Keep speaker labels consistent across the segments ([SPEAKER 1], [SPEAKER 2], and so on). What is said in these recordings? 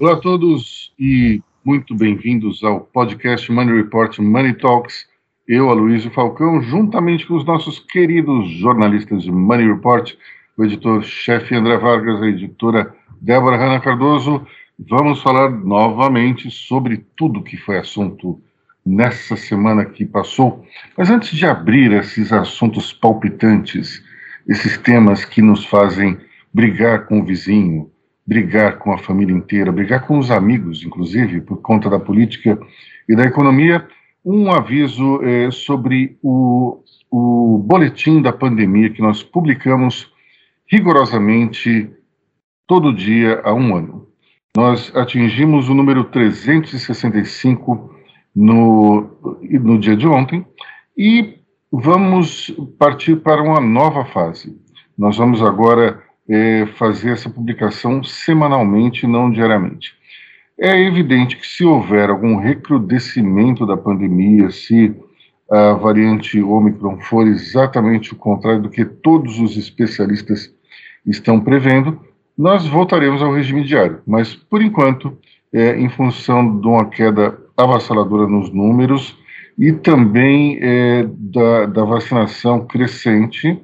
[SPEAKER 1] Olá a todos e muito bem-vindos ao podcast Money Report Money Talks. Eu, Aloysio Falcão, juntamente com os nossos queridos jornalistas de Money Report, o editor-chefe André Vargas, a editora Débora Hanna Cardoso, vamos falar novamente sobre tudo que foi assunto nessa semana que passou. Mas antes de abrir esses assuntos palpitantes, esses temas que nos fazem brigar com o vizinho, brigar com a família inteira, brigar com os amigos, inclusive, por conta da política e da economia, um aviso é, sobre o, o boletim da pandemia que nós publicamos rigorosamente todo dia há um ano. Nós atingimos o número 365 no, no dia de ontem e vamos partir para uma nova fase. Nós vamos agora é, fazer essa publicação semanalmente, não diariamente. É evidente que se houver algum recrudescimento da pandemia, se a variante Omicron for exatamente o contrário do que todos os especialistas estão prevendo, nós voltaremos ao regime diário. Mas, por enquanto, é, em função de uma queda avassaladora nos números e também é, da, da vacinação crescente,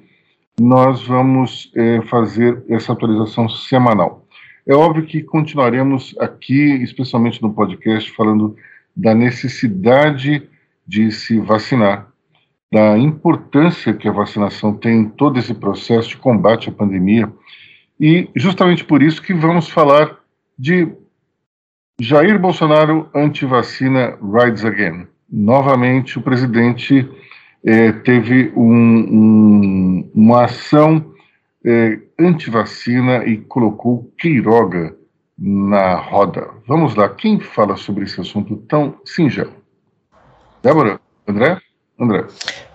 [SPEAKER 1] nós vamos é, fazer essa atualização semanal. É óbvio que continuaremos aqui, especialmente no podcast, falando da necessidade de se vacinar, da importância que a vacinação tem em todo esse processo de combate à pandemia, e justamente por isso que vamos falar de Jair Bolsonaro anti-vacina rides again. Novamente, o presidente é, teve um, um, uma ação é, anti-vacina e colocou Queiroga na roda. Vamos lá, quem fala sobre esse assunto tão singelo? Débora? André? André.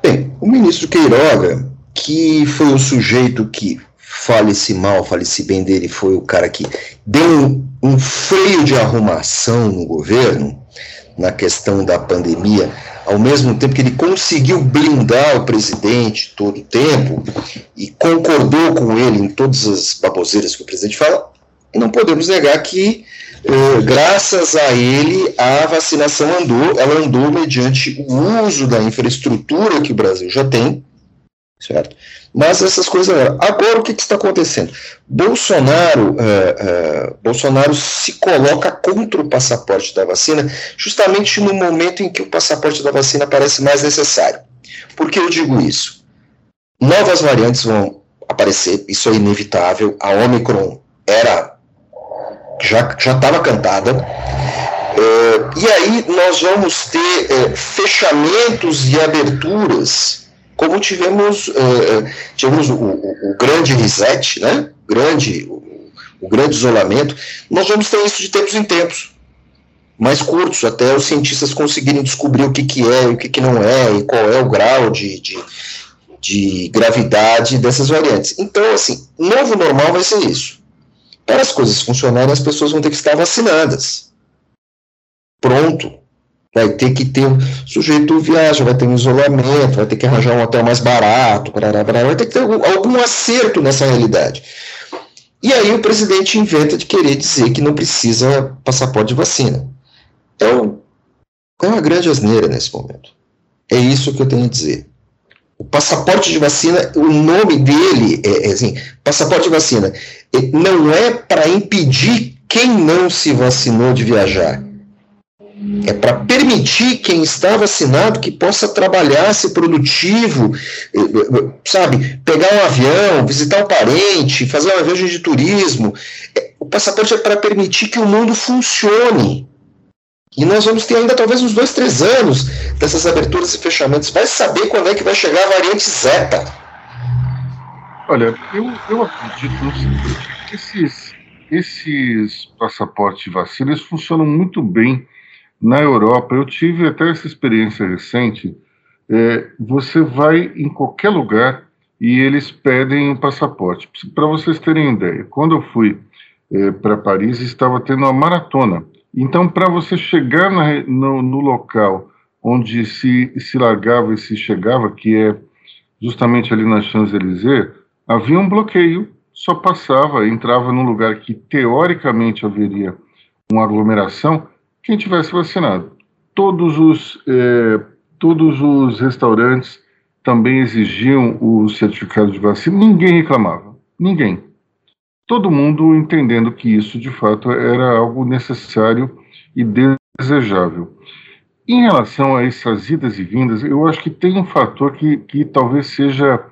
[SPEAKER 2] Bem, o ministro Queiroga, que foi o sujeito que, fale-se mal, fale-se bem dele, foi o cara que deu um, um freio de arrumação no governo, na questão da pandemia, ao mesmo tempo que ele conseguiu blindar o presidente todo o tempo e concordou com ele em todas as baboseiras que o presidente fala, e não podemos negar que, eh, graças a ele, a vacinação andou, ela andou mediante o uso da infraestrutura que o Brasil já tem, certo? Mas essas coisas. Agora, o que, que está acontecendo? Bolsonaro, é, é, Bolsonaro se coloca contra o passaporte da vacina, justamente no momento em que o passaporte da vacina parece mais necessário. Por que eu digo isso? Novas variantes vão aparecer, isso é inevitável. A Omicron era já já estava cantada. É, e aí nós vamos ter fechamentos e aberturas como tivemos, uh, tivemos o, o, o, grande reset, né? grande, o, o, grande isolamento, nós vamos ter isso de tempos em tempos, mais curtos, até os cientistas conseguirem descobrir o que, que é o que, que não é, e qual é o grau de, de, de gravidade dessas variantes. Então, assim, novo normal vai ser isso. Para as coisas funcionarem, as pessoas vão ter que estar vacinadas. Pronto vai ter que ter, o sujeito viaja, vai ter um isolamento, vai ter que arranjar um hotel mais barato, barará, barará, vai ter que ter algum acerto nessa realidade. E aí o presidente inventa de querer dizer que não precisa passaporte de vacina. Então, é uma grande asneira nesse momento. É isso que eu tenho a dizer. O passaporte de vacina, o nome dele é, é assim, passaporte de vacina, não é para impedir quem não se vacinou de viajar é para permitir quem está vacinado que possa trabalhar, ser produtivo, eh, eh, sabe? Pegar um avião, visitar um parente, fazer uma viagem de turismo. É, o passaporte é para permitir que o mundo funcione. E nós vamos ter ainda talvez uns dois, três anos dessas aberturas e fechamentos. Vai saber quando é que vai chegar a variante Zeta.
[SPEAKER 1] Olha, eu, eu acredito no seguinte, esses, esses passaportes de vacina funcionam muito bem na Europa, eu tive até essa experiência recente. É, você vai em qualquer lugar e eles pedem um passaporte. Para vocês terem ideia, quando eu fui é, para Paris, estava tendo uma maratona. Então, para você chegar na, no, no, local onde se, se largava e se chegava, que é justamente ali na Champs-Élysées, havia um bloqueio, só passava, entrava num lugar que teoricamente haveria uma aglomeração, quem tivesse vacinado. Todos os, é, todos os restaurantes também exigiam o certificado de vacina, ninguém reclamava, ninguém. Todo mundo entendendo que isso de fato era algo necessário e desejável. Em relação a essas idas e vindas, eu acho que tem um fator que, que talvez seja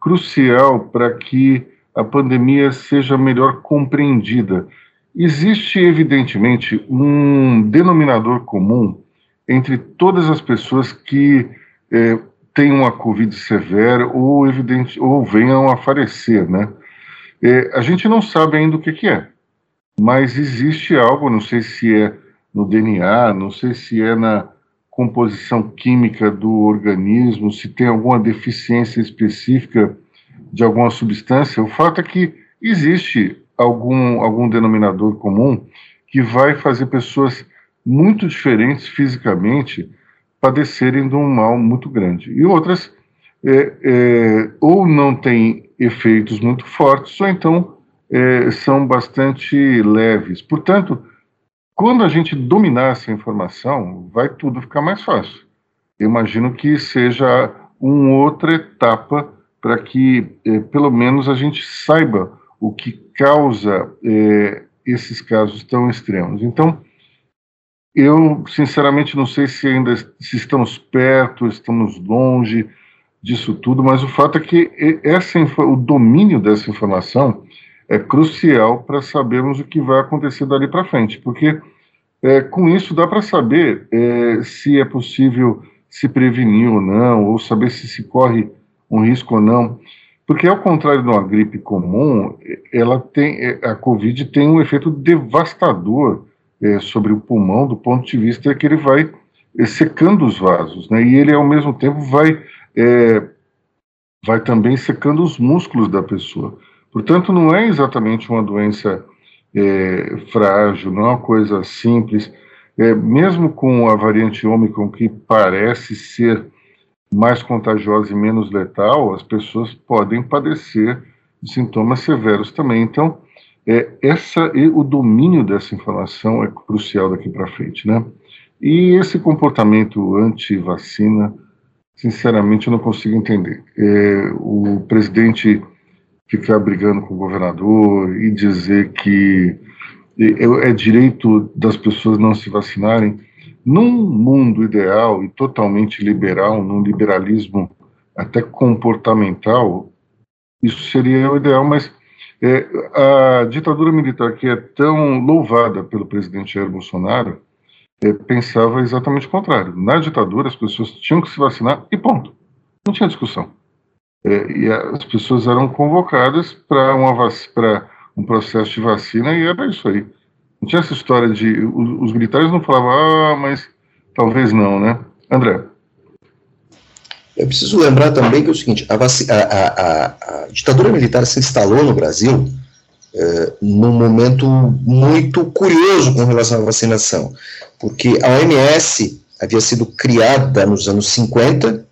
[SPEAKER 1] crucial para que a pandemia seja melhor compreendida. Existe, evidentemente, um denominador comum entre todas as pessoas que é, têm uma Covid severa ou, evidente, ou venham a falecer, né? É, a gente não sabe ainda o que, que é, mas existe algo, não sei se é no DNA, não sei se é na composição química do organismo, se tem alguma deficiência específica de alguma substância. O fato é que existe algum, algum denominador comum que vai fazer pessoas muito diferentes fisicamente padecerem de um mal muito grande. E outras é, é, ou não têm efeitos muito fortes, ou então é, são bastante leves. Portanto, quando a gente dominar essa informação, vai tudo ficar mais fácil. Eu imagino que seja uma outra etapa para que, eh, pelo menos, a gente saiba o que causa eh, esses casos tão extremos. Então, eu, sinceramente, não sei se ainda se estamos perto, estamos longe disso tudo, mas o fato é que essa, o domínio dessa informação é crucial para sabermos o que vai acontecer dali para frente, porque é, com isso dá para saber é, se é possível se prevenir ou não, ou saber se se corre um risco ou não. Porque, ao contrário de uma gripe comum, ela tem, é, a Covid tem um efeito devastador é, sobre o pulmão, do ponto de vista que ele vai é, secando os vasos, né? e ele, ao mesmo tempo, vai, é, vai também secando os músculos da pessoa. Portanto, não é exatamente uma doença é, frágil, não é uma coisa simples. É, mesmo com a variante Ômicron, que parece ser mais contagiosa e menos letal, as pessoas podem padecer de sintomas severos também. Então, é, essa, o domínio dessa informação é crucial daqui para frente, né? E esse comportamento anti-vacina, sinceramente, eu não consigo entender. É, o presidente ficar brigando com o governador e dizer que é, é direito das pessoas não se vacinarem. Num mundo ideal e totalmente liberal, num liberalismo até comportamental, isso seria o ideal, mas é, a ditadura militar, que é tão louvada pelo presidente Jair Bolsonaro, é, pensava exatamente o contrário. Na ditadura, as pessoas tinham que se vacinar e ponto. Não tinha discussão. É, e as pessoas eram convocadas para um processo de vacina e era isso aí. Não tinha essa história de. Os, os militares não falavam, ah, mas talvez não, né? André.
[SPEAKER 2] Eu preciso lembrar também que é o seguinte: a, a, a, a ditadura militar se instalou no Brasil é, num momento muito curioso com relação à vacinação, porque a OMS havia sido criada nos anos 50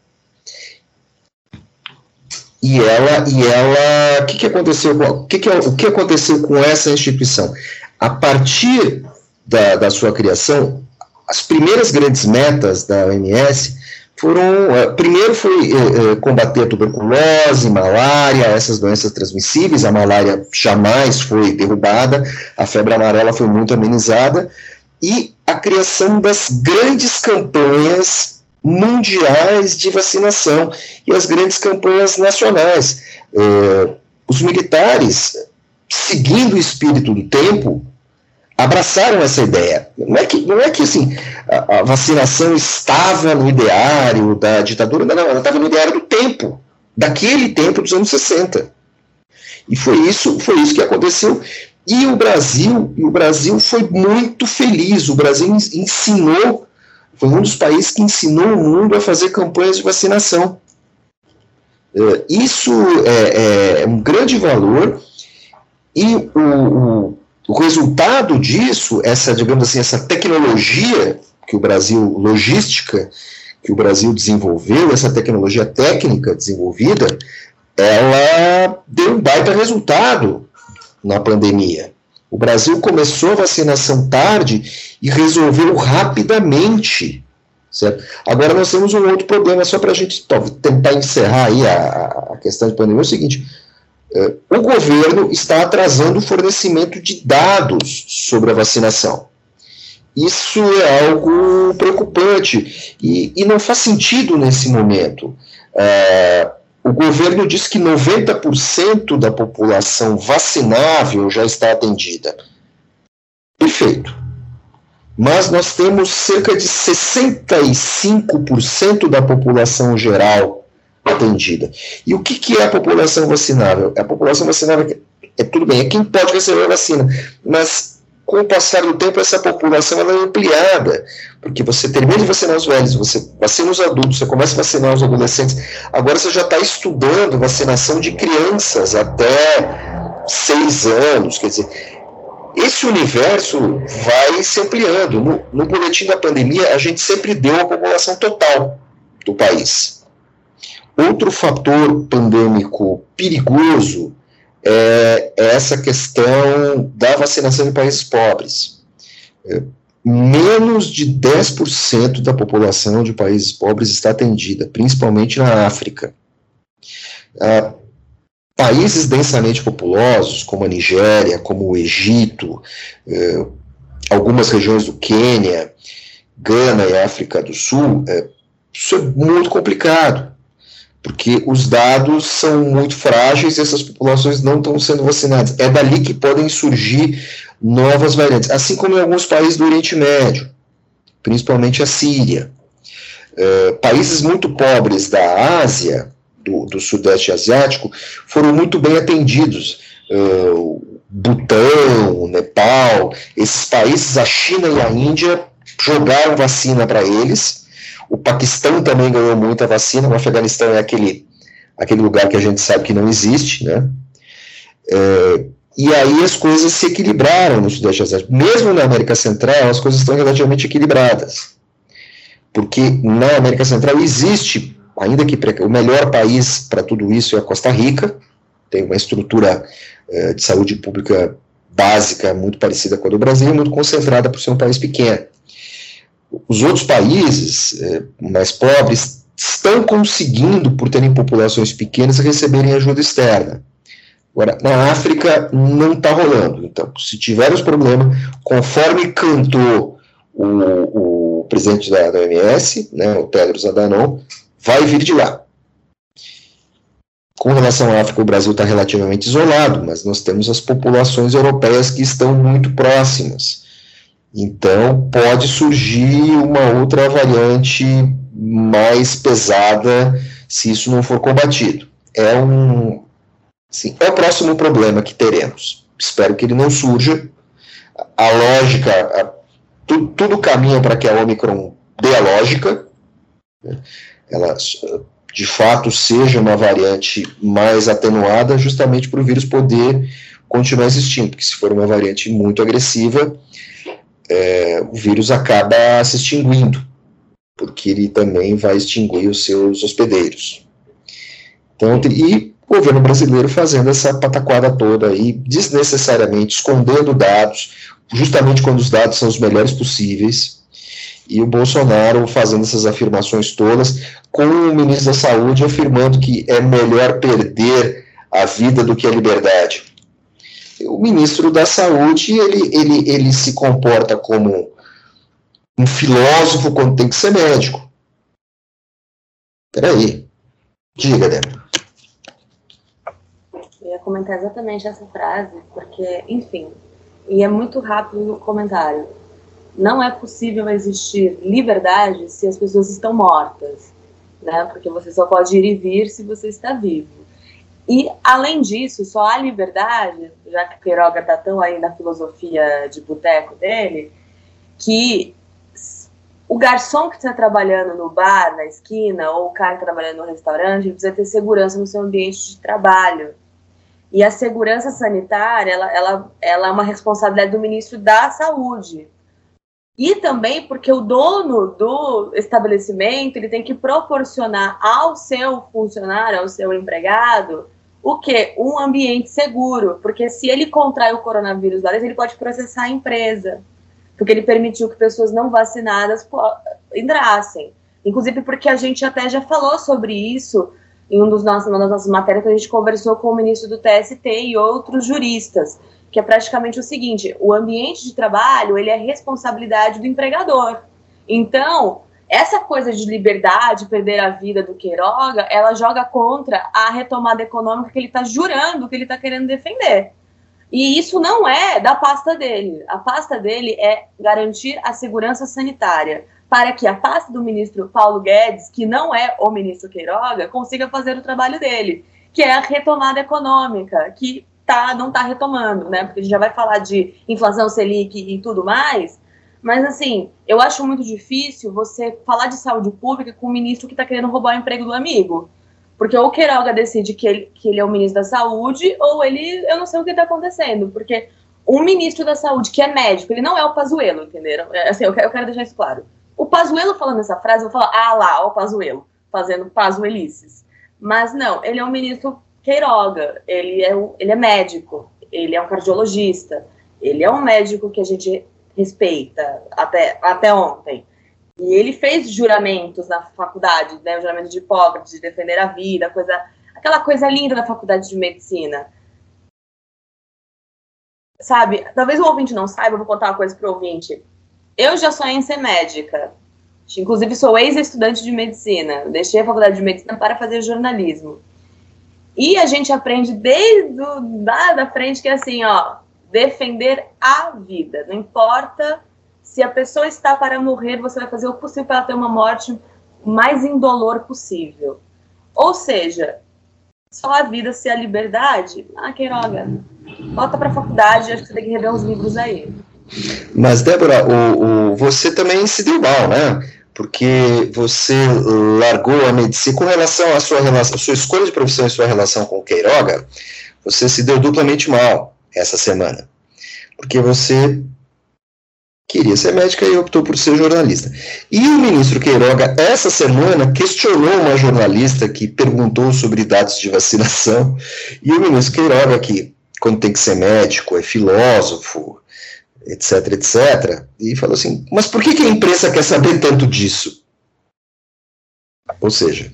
[SPEAKER 2] e ela, e ela, o que, que aconteceu? O que, que, o que aconteceu com essa instituição? A partir da, da sua criação, as primeiras grandes metas da OMS foram, eh, primeiro foi eh, eh, combater a tuberculose, malária, essas doenças transmissíveis, a malária jamais foi derrubada, a febre amarela foi muito amenizada, e a criação das grandes campanhas mundiais de vacinação e as grandes campanhas nacionais. Os militares, seguindo o espírito do tempo, abraçaram essa ideia. Não é que, não é que assim, a, a vacinação estava no ideário da ditadura, não, ela estava no ideário do tempo, daquele tempo dos anos 60. E foi isso, foi isso que aconteceu. E o Brasil, e o Brasil foi muito feliz. O Brasil ensinou foi um dos países que ensinou o mundo a fazer campanhas de vacinação. É, isso é, é, um grande valor e o, o, o, resultado disso, essa, digamos assim, essa tecnologia que o Brasil, logística, que o Brasil desenvolveu, essa tecnologia técnica desenvolvida, ela deu um baita resultado na pandemia. O Brasil começou a vacinação tarde e resolveu rapidamente. Certo? Agora nós temos um outro problema, só para a gente tentar encerrar aí a, a questão de pandemia, é o seguinte, o governo está atrasando o fornecimento de dados sobre a vacinação. Isso é algo preocupante e, e não faz sentido nesse momento. É, o governo diz que 90% da população vacinável já está atendida. Perfeito. Mas nós temos cerca de 65% da população geral atendida. E o que, que é a população vacinável? A população vacinável é tudo bem, é quem pode receber a vacina, mas com o passar do tempo, essa população ela é ampliada, porque você termina de vacinar os velhos, você vacina os adultos, você começa a vacinar os adolescentes, agora você já está estudando vacinação de crianças até seis anos, quer dizer, esse universo vai se ampliando. No, no boletim da pandemia, a gente sempre deu a população total do país. Outro fator pandêmico perigoso é, é essa questão da vacinação em países pobres. É, menos de 10% da população de países pobres está atendida, principalmente na África. Ah, países densamente populosos, como a Nigéria, como o Egito, eh, algumas regiões do Quênia, Gana e África do Sul, isso é muito complicado porque os dados são muito frágeis e essas populações não estão sendo vacinadas. É dali que podem surgir novas variantes, assim como em alguns países do Oriente Médio, principalmente a Síria. Uh, países muito pobres da Ásia, do, do, Sudeste Asiático, foram muito bem atendidos. Uh, Butão, Nepal, esses países, a China e a Índia, jogaram vacina para eles o Paquistão também ganhou muita vacina, o Afeganistão é aquele, aquele lugar que a gente sabe que não existe, né? É, e aí as coisas se equilibraram no Sudeste Asiático. Mesmo na América Central, as coisas estão relativamente equilibradas. Porque na América Central existe, ainda que o melhor país para tudo isso é a Costa Rica, tem uma estrutura é, de saúde pública básica muito parecida com a do Brasil, muito concentrada por ser um país pequeno os outros países é, mais pobres estão conseguindo, por terem populações pequenas, receberem ajuda externa. Agora, na África não está rolando. Então, se tivermos problema, conforme cantou o, o presidente da, da OMS, né, o Tedros Adhanom, vai vir de lá. Com relação à África, o Brasil está relativamente isolado, mas nós temos as populações europeias que estão muito próximas. Então, pode surgir uma outra variante mais pesada se isso não for combatido. É um sim, é o próximo problema que teremos. Espero que ele não surja. A lógica, a, tu, tudo caminha para que a Omicron dê a lógica. Né? Ela, de fato, seja uma variante mais atenuada, justamente para o vírus poder continuar existindo. Porque se for uma variante muito agressiva, é, o vírus acaba se extinguindo, porque ele também vai extinguir os seus hospedeiros. Então, e o governo brasileiro fazendo essa pataquada toda aí, desnecessariamente, escondendo dados, justamente quando os dados são os melhores possíveis, e o Bolsonaro fazendo essas afirmações todas, com o ministro da Saúde afirmando que é melhor perder a vida do que a liberdade o ministro da Saúde ele, ele, ele se comporta como um filósofo quando tem que ser médico. Peraí. Diga, Débora.
[SPEAKER 3] Eu ia comentar exatamente essa frase, porque, enfim, e é muito rápido o comentário. Não é possível existir liberdade se as pessoas estão mortas, né? Porque você só pode ir e vir se você está vivo. E, além disso, só há liberdade, já que Queiroga está tão aí na filosofia de boteco dele, que o garçom que está trabalhando no bar, na esquina, ou o cara trabalhando no restaurante, precisa ter segurança no seu ambiente de trabalho. E a segurança sanitária, ela, ela, ela é uma responsabilidade do ministro da Saúde. E também porque o dono do estabelecimento ele tem que proporcionar ao seu funcionário, ao seu empregado, o que? Um ambiente seguro, porque se ele contrai o coronavírus dentro, ele pode processar a empresa, porque ele permitiu que pessoas não vacinadas entrassem. Inclusive porque a gente até já falou sobre isso em um dos nossos, uma das nossas matérias que a gente conversou com o ministro do TST e outros juristas, que é praticamente o seguinte: o ambiente de trabalho ele é responsabilidade do empregador. Então, essa coisa de liberdade, perder a vida do Queiroga, ela joga contra a retomada econômica que ele está jurando que ele está querendo defender. E isso não é da pasta dele. A pasta dele é garantir a segurança sanitária para que a pasta do ministro Paulo Guedes, que não é o ministro Queiroga, consiga fazer o trabalho dele, que é a retomada econômica, que tá, não está retomando, né? Porque a gente já vai falar de inflação Selic e tudo mais, mas, assim, eu acho muito difícil você falar de saúde pública com um ministro que está querendo roubar o emprego do amigo. Porque ou o Queiroga decide que ele, que ele é o ministro da saúde, ou ele, eu não sei o que está acontecendo. Porque um ministro da saúde que é médico, ele não é o Pazuello, entenderam? É, assim, eu quero, eu quero deixar isso claro. O Pazuello falando essa frase, eu falar, ah lá, o Pazuello, fazendo pazuelices. Mas não, ele é um ministro Queiroga, ele é, ele é médico, ele é um cardiologista, ele é um médico que a gente respeita até, até ontem. E ele fez juramentos na faculdade, né, o juramento de Hipócrates, de defender a vida, coisa, aquela coisa linda da faculdade de medicina. Sabe, talvez o ouvinte não saiba, eu vou contar uma coisa para o ouvinte. Eu já sonhei em ser médica. Inclusive, sou ex-estudante de medicina. Deixei a faculdade de medicina para fazer jornalismo. E a gente aprende desde o, lá da frente que é assim, ó, defender a vida. Não importa se a pessoa está para morrer, você vai fazer o possível para ela ter uma morte mais indolor possível. Ou seja, só a vida se a liberdade. Ah, Queiroga, volta para a faculdade, acho que você tem que rever uns livros aí.
[SPEAKER 2] Mas, Débora, o, o, você também se deu mal, né? Porque você largou a medicina com relação à sua relação, sua escolha de profissão e sua relação com Queiroga, você se deu duplamente mal essa semana. Porque você queria ser médica e optou por ser jornalista. E o ministro Queiroga, essa semana, questionou uma jornalista que perguntou sobre dados de vacinação. E o ministro Queiroga, que quando tem que ser médico, é filósofo, etc, etc, e falou assim: mas por que, que a imprensa quer saber tanto disso? Ou seja,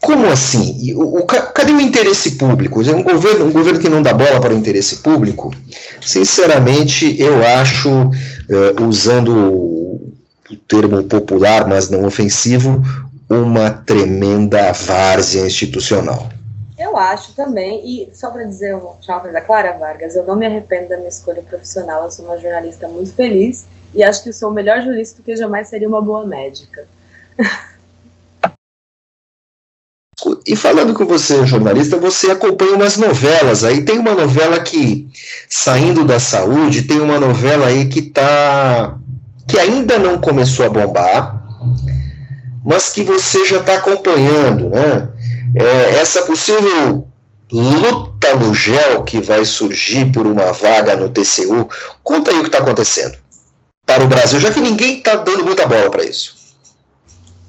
[SPEAKER 2] como assim? O, o, cadê o interesse público? Um governo, um governo que não dá bola para o interesse público, sinceramente, eu acho, uh, usando o termo popular, mas não ofensivo, uma tremenda várzea institucional.
[SPEAKER 3] Eu acho também, e só para dizer uma coisa Clara Vargas, eu não me arrependo da minha escolha profissional, eu sou uma jornalista muito feliz e acho que sou o melhor jurista porque jamais seria uma boa médica.
[SPEAKER 2] E falando com você, jornalista, você acompanha umas novelas aí. Tem uma novela que, saindo da saúde, tem uma novela aí que tá. que ainda não começou a bombar, mas que você já está acompanhando, né? É, essa possível luta no gel que vai surgir por uma vaga no TCU. Conta aí o que está acontecendo para o Brasil, já que ninguém está dando muita bola para isso.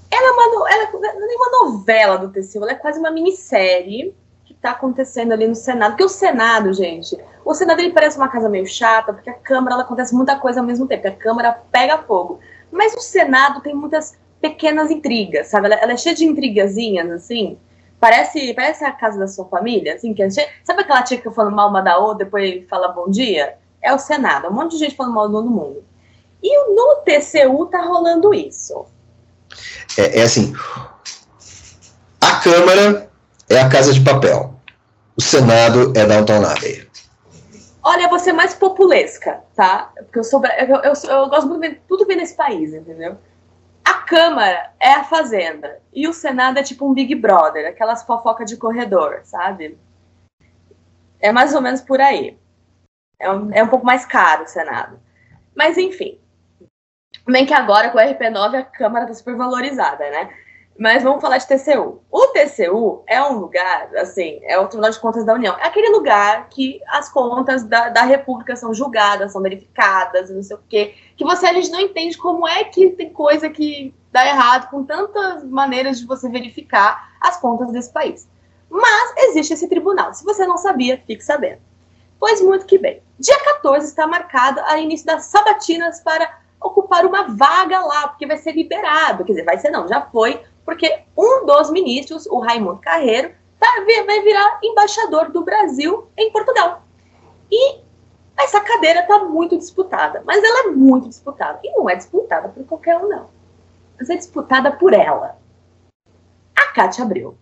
[SPEAKER 3] Ela é uma, ela não é uma novela do TCU, ela é quase uma minissérie que está acontecendo ali no Senado. Porque o Senado, gente, o Senado ele parece uma casa meio chata, porque a Câmara ela acontece muita coisa ao mesmo tempo, a Câmara pega fogo. Mas o Senado tem muitas pequenas intrigas, sabe? Ela, ela é cheia de intrigazinhas, assim. Parece, parece a casa da sua família, assim, que é cheia... Sabe aquela tia que falando mal uma da outra, depois fala bom dia? É o Senado, um monte de gente falando mal do mundo. E no TCU tá rolando isso
[SPEAKER 2] é, é assim: a Câmara é a Casa de Papel, o Senado é Downton Abbey.
[SPEAKER 3] Olha, vou ser mais populesca, tá? Porque eu sou. Eu, eu, eu gosto muito de tudo bem nesse país, entendeu? A Câmara é a Fazenda. E o Senado é tipo um Big Brother, aquelas fofocas de corredor, sabe? É mais ou menos por aí. É um, é um pouco mais caro o Senado. Mas, enfim. Bem que agora com o RP9 a Câmara está super valorizada, né? Mas vamos falar de TCU. O TCU é um lugar, assim, é o Tribunal de Contas da União. É aquele lugar que as contas da, da República são julgadas, são verificadas, não sei o quê. Que você, a gente não entende como é que tem coisa que dá errado com tantas maneiras de você verificar as contas desse país. Mas existe esse tribunal. Se você não sabia, fique sabendo. Pois muito que bem. Dia 14 está marcado a início das sabatinas para ocupar uma vaga lá, porque vai ser liberado. Quer dizer, vai ser não, já foi, porque um dos ministros, o Raimundo Carreiro, tá, vai virar embaixador do Brasil em Portugal. E essa cadeira está muito disputada, mas ela é muito disputada. E não é disputada por qualquer um, não. Mas é disputada por ela. A Cátia Abreu.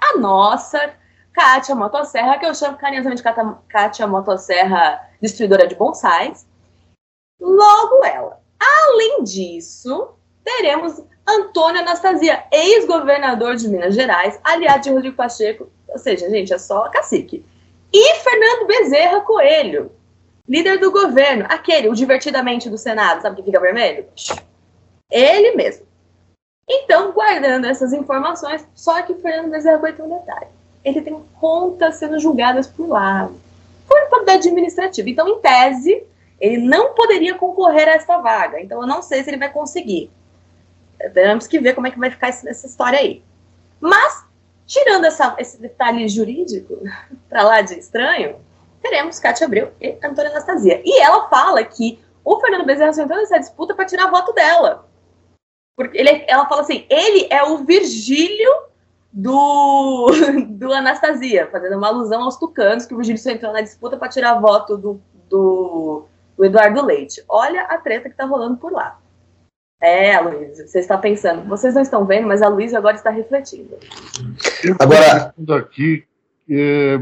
[SPEAKER 3] A nossa Kátia Motosserra, que eu chamo carinhosamente de Kátia Motosserra, destruidora de bonsais. Logo ela. Além disso, teremos Antônio Anastasia, ex-governador de Minas Gerais, aliado de Rodrigo Pacheco, ou seja, gente, é só cacique. E Fernando Bezerra Coelho, líder do governo, aquele, o divertidamente do Senado, sabe que fica vermelho? Ele mesmo. Então, guardando essas informações, só que Fernando Bezerra Coelho tem um detalhe. Ele tem contas sendo julgadas por lá, por poder administrativo. Então, em tese, ele não poderia concorrer a essa vaga. Então, eu não sei se ele vai conseguir. Temos que ver como é que vai ficar essa história aí. Mas, tirando essa, esse detalhe jurídico para lá de estranho, teremos Cátia Abreu e Antônia Anastasia. E ela fala que o Fernando Bezerra entrou nessa disputa para tirar voto dela. Porque ele, ela fala assim: ele é o Virgílio do, do Anastasia, fazendo uma alusão aos tucanos, que o Virgílio só entrou na disputa para tirar voto do, do, do Eduardo Leite. Olha a treta que está rolando por lá. É, Luiz, você está pensando. Vocês não estão vendo, mas a Luiz agora está refletindo.
[SPEAKER 1] Eu agora aqui, é,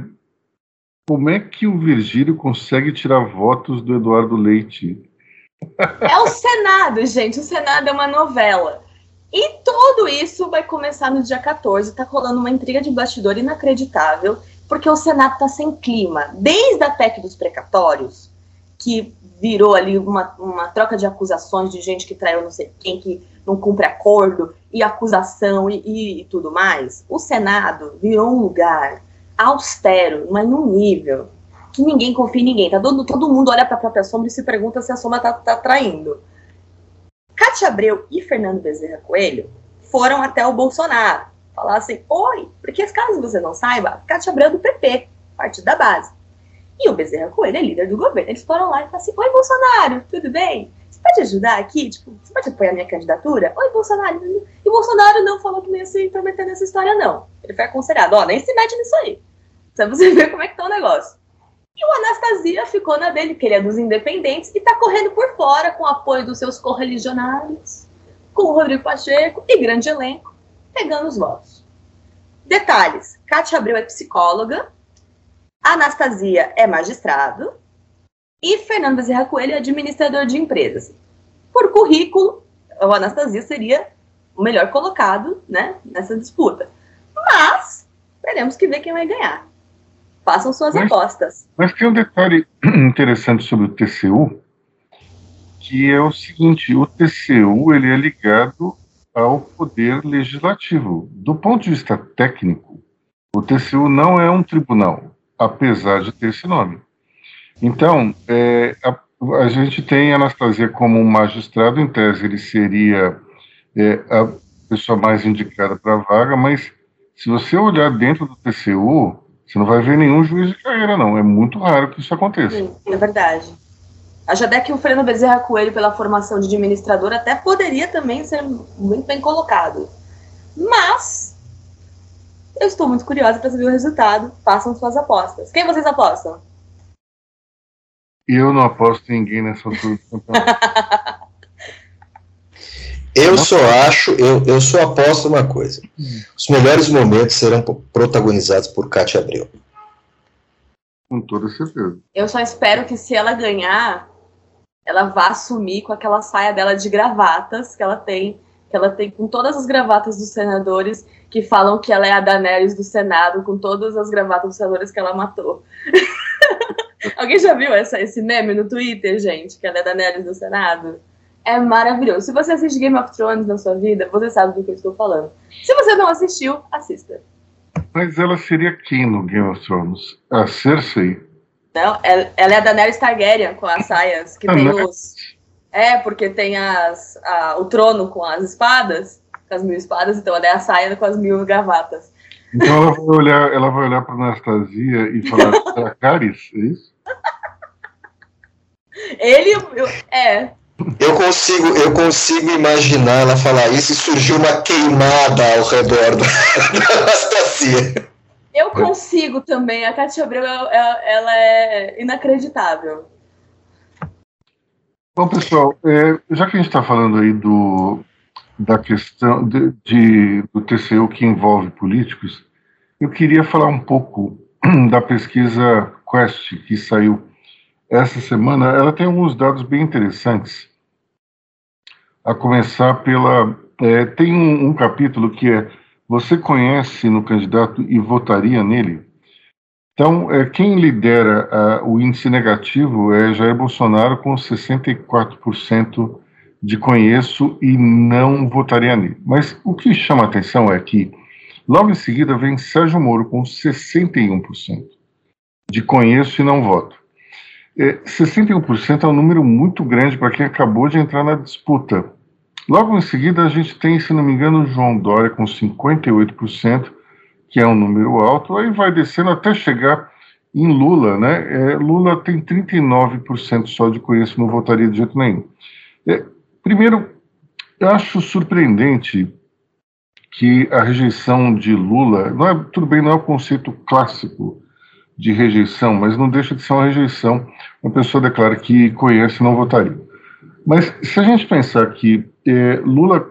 [SPEAKER 1] como é que o Virgílio consegue tirar votos do Eduardo Leite?
[SPEAKER 3] É o Senado, gente. O Senado é uma novela. E tudo isso vai começar no dia 14. Tá rolando uma intriga de bastidor inacreditável, porque o Senado tá sem clima. Desde a PEC dos precatórios, que virou ali uma, uma troca de acusações de gente que traiu não sei quem, que não cumpre acordo, e acusação e, e, e tudo mais, o Senado virou um lugar austero, mas num nível que ninguém confia em ninguém. Tá? Todo, todo mundo olha para a própria sombra e se pergunta se a sombra tá, tá traindo. Cátia Abreu e Fernando Bezerra Coelho foram até o Bolsonaro. Falar assim, oi, porque caso você não saiba, Cátia Abreu é do PP, partido da base. E o Bezerra Coelho é líder do governo. Eles foram lá e falaram assim: Oi, Bolsonaro, tudo bem? Você pode ajudar aqui? Tipo, você pode apoiar minha candidatura? Oi, Bolsonaro. E o Bolsonaro não falou que não ia se intrometer nessa história, não. Ele foi aconselhado: Ó, nem se mete nisso aí. Pra você ver como é que tá o negócio. E o Anastasia ficou na dele, que ele é dos independentes, e tá correndo por fora com o apoio dos seus correligionários, com o Rodrigo Pacheco e grande elenco, pegando os votos. Detalhes: Cátia Abreu é psicóloga, Anastasia é magistrado e Fernando Bezerra Coelho é administrador de empresas. Por currículo, o Anastasia seria o melhor colocado né, nessa disputa. Mas teremos que ver quem vai ganhar. Façam suas mas, apostas.
[SPEAKER 1] Mas tem um detalhe interessante sobre o TCU, que é o seguinte: o TCU ele é ligado ao poder legislativo. Do ponto de vista técnico, o TCU não é um tribunal apesar de ter esse nome. Então, é, a, a, gente tem Anastasia como um magistrado, em tese ele seria é, a pessoa mais indicada para a vaga, mas se você olhar dentro do TCU, você não vai ver nenhum juiz de carreira, não. É muito raro que isso aconteça. Sim,
[SPEAKER 3] é verdade. Acho que o Fernando Bezerra Coelho, pela formação de administrador, até poderia também ser muito bem colocado. Mas eu estou muito curiosa para saber o resultado. Façam suas apostas. Quem vocês apostam?
[SPEAKER 1] Eu não aposto em ninguém nessa altura do campeonato.
[SPEAKER 2] Eu só acho, eu, eu só aposto uma coisa. Os melhores momentos serão protagonizados por Cátia Abreu.
[SPEAKER 1] Com toda certeza.
[SPEAKER 3] Eu só espero que se ela ganhar, ela vá assumir com aquela saia dela de gravatas que ela tem, que ela tem com todas as gravatas dos senadores que falam que ela é a Daenerys do Senado, com todas as gravatas dos senadores que ela matou. Alguém já viu essa, esse meme no Twitter, gente? Que ela é a Daenerys do Senado? É maravilhoso. Se você assiste Game of Thrones na sua vida, você sabe do que eu estou falando. Se você não assistiu, assista.
[SPEAKER 1] Mas ela seria quem no Game of Thrones? A Cersei?
[SPEAKER 3] Não, ela, ela é a Daenerys Targaryen, com as saias que tem os... É, porque tem as, a, o trono com as espadas com as mil espadas, então ela é a saia com as mil gravatas.
[SPEAKER 1] Então ela vai olhar, ela vai olhar para Anastasia e falar Dracarys, é isso?
[SPEAKER 3] Ele é.
[SPEAKER 2] Eu consigo, eu consigo imaginar ela falar isso e surgiu uma queimada ao redor da, da Anastasia.
[SPEAKER 3] Eu consigo também. A Cátia Abreu, ela é inacreditável.
[SPEAKER 1] Bom, pessoal, é, já que a gente está falando aí do, da questão de, de, do TCU que envolve políticos, eu queria falar um pouco da pesquisa Quest, que saiu essa semana. Ela tem alguns dados bem interessantes. A começar pela. É, tem um, um capítulo que é Você conhece no candidato e votaria nele? Então, é, quem lidera o índice negativo é Jair Bolsonaro, com 64% de conheço e não votaria nele. Mas o que chama a atenção é que, logo em seguida, vem Sérgio Moro com 61% de conheço e não voto. É, 61% é um número muito grande para quem acabou de entrar na disputa. Logo em seguida, a gente tem, se não me engano, João Dória com 58%, que é um número alto, aí vai descendo até chegar em Lula, né? É, Lula tem 39% só de conheço, não votaria de jeito nenhum. É, Primeiro, eu acho surpreendente que a rejeição de Lula, não é, tudo bem, não é o conceito clássico de rejeição, mas não deixa de ser uma rejeição. Uma pessoa declara que conhece e não votaria. Mas se a gente pensar que é, Lula,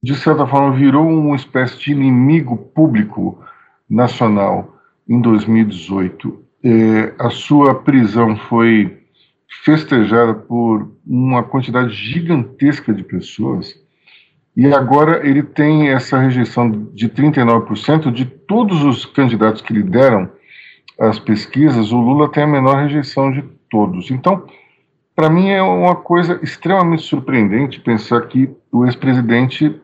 [SPEAKER 1] de certa forma, virou uma espécie de inimigo público nacional em 2018, é, a sua prisão foi festejada por uma quantidade gigantesca de pessoas, e agora ele tem essa rejeição de 39% de todos os candidatos que lideram as pesquisas, o Lula tem a menor rejeição de todos. Então, para mim é uma coisa extremamente surpreendente pensar que o ex-presidente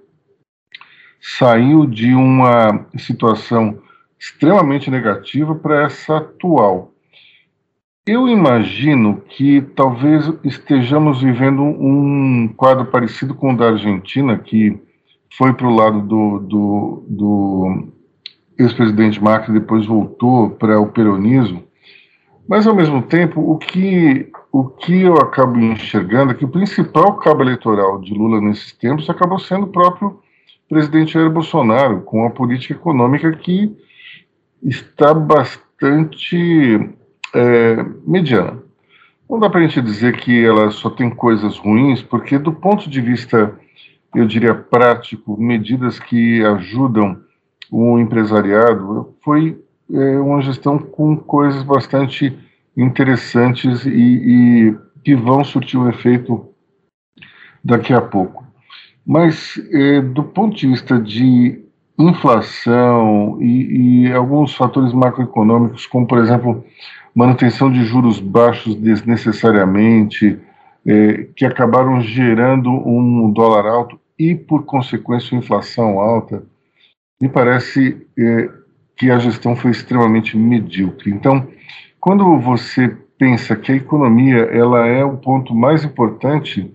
[SPEAKER 1] saiu de uma situação extremamente negativa para essa atual. Eu imagino que talvez estejamos vivendo um quadro parecido com o da Argentina, que foi para o lado do, do, do ex-presidente Macri, depois voltou para o peronismo. Mas, ao mesmo tempo, o que, o que eu acabo enxergando é que o principal cabo eleitoral de Lula nesses tempos acabou sendo o próprio presidente Jair Bolsonaro, com a política econômica que está bastante é, mediana. Não dá para a gente dizer que ela só tem coisas ruins, porque do ponto de vista, eu diria, prático, medidas que ajudam o empresariado, foi é, uma gestão com coisas bastante interessantes e, e, que vão surtir um efeito daqui a pouco. Mas, é, do ponto de vista de inflação e, e alguns fatores macroeconômicos, como, por exemplo, manutenção de juros baixos desnecessariamente, é, que acabaram gerando um dólar alto e, por consequência, inflação alta, me parece é, que a gestão foi extremamente medíocre. Então, quando você pensa que a economia ela é o ponto mais importante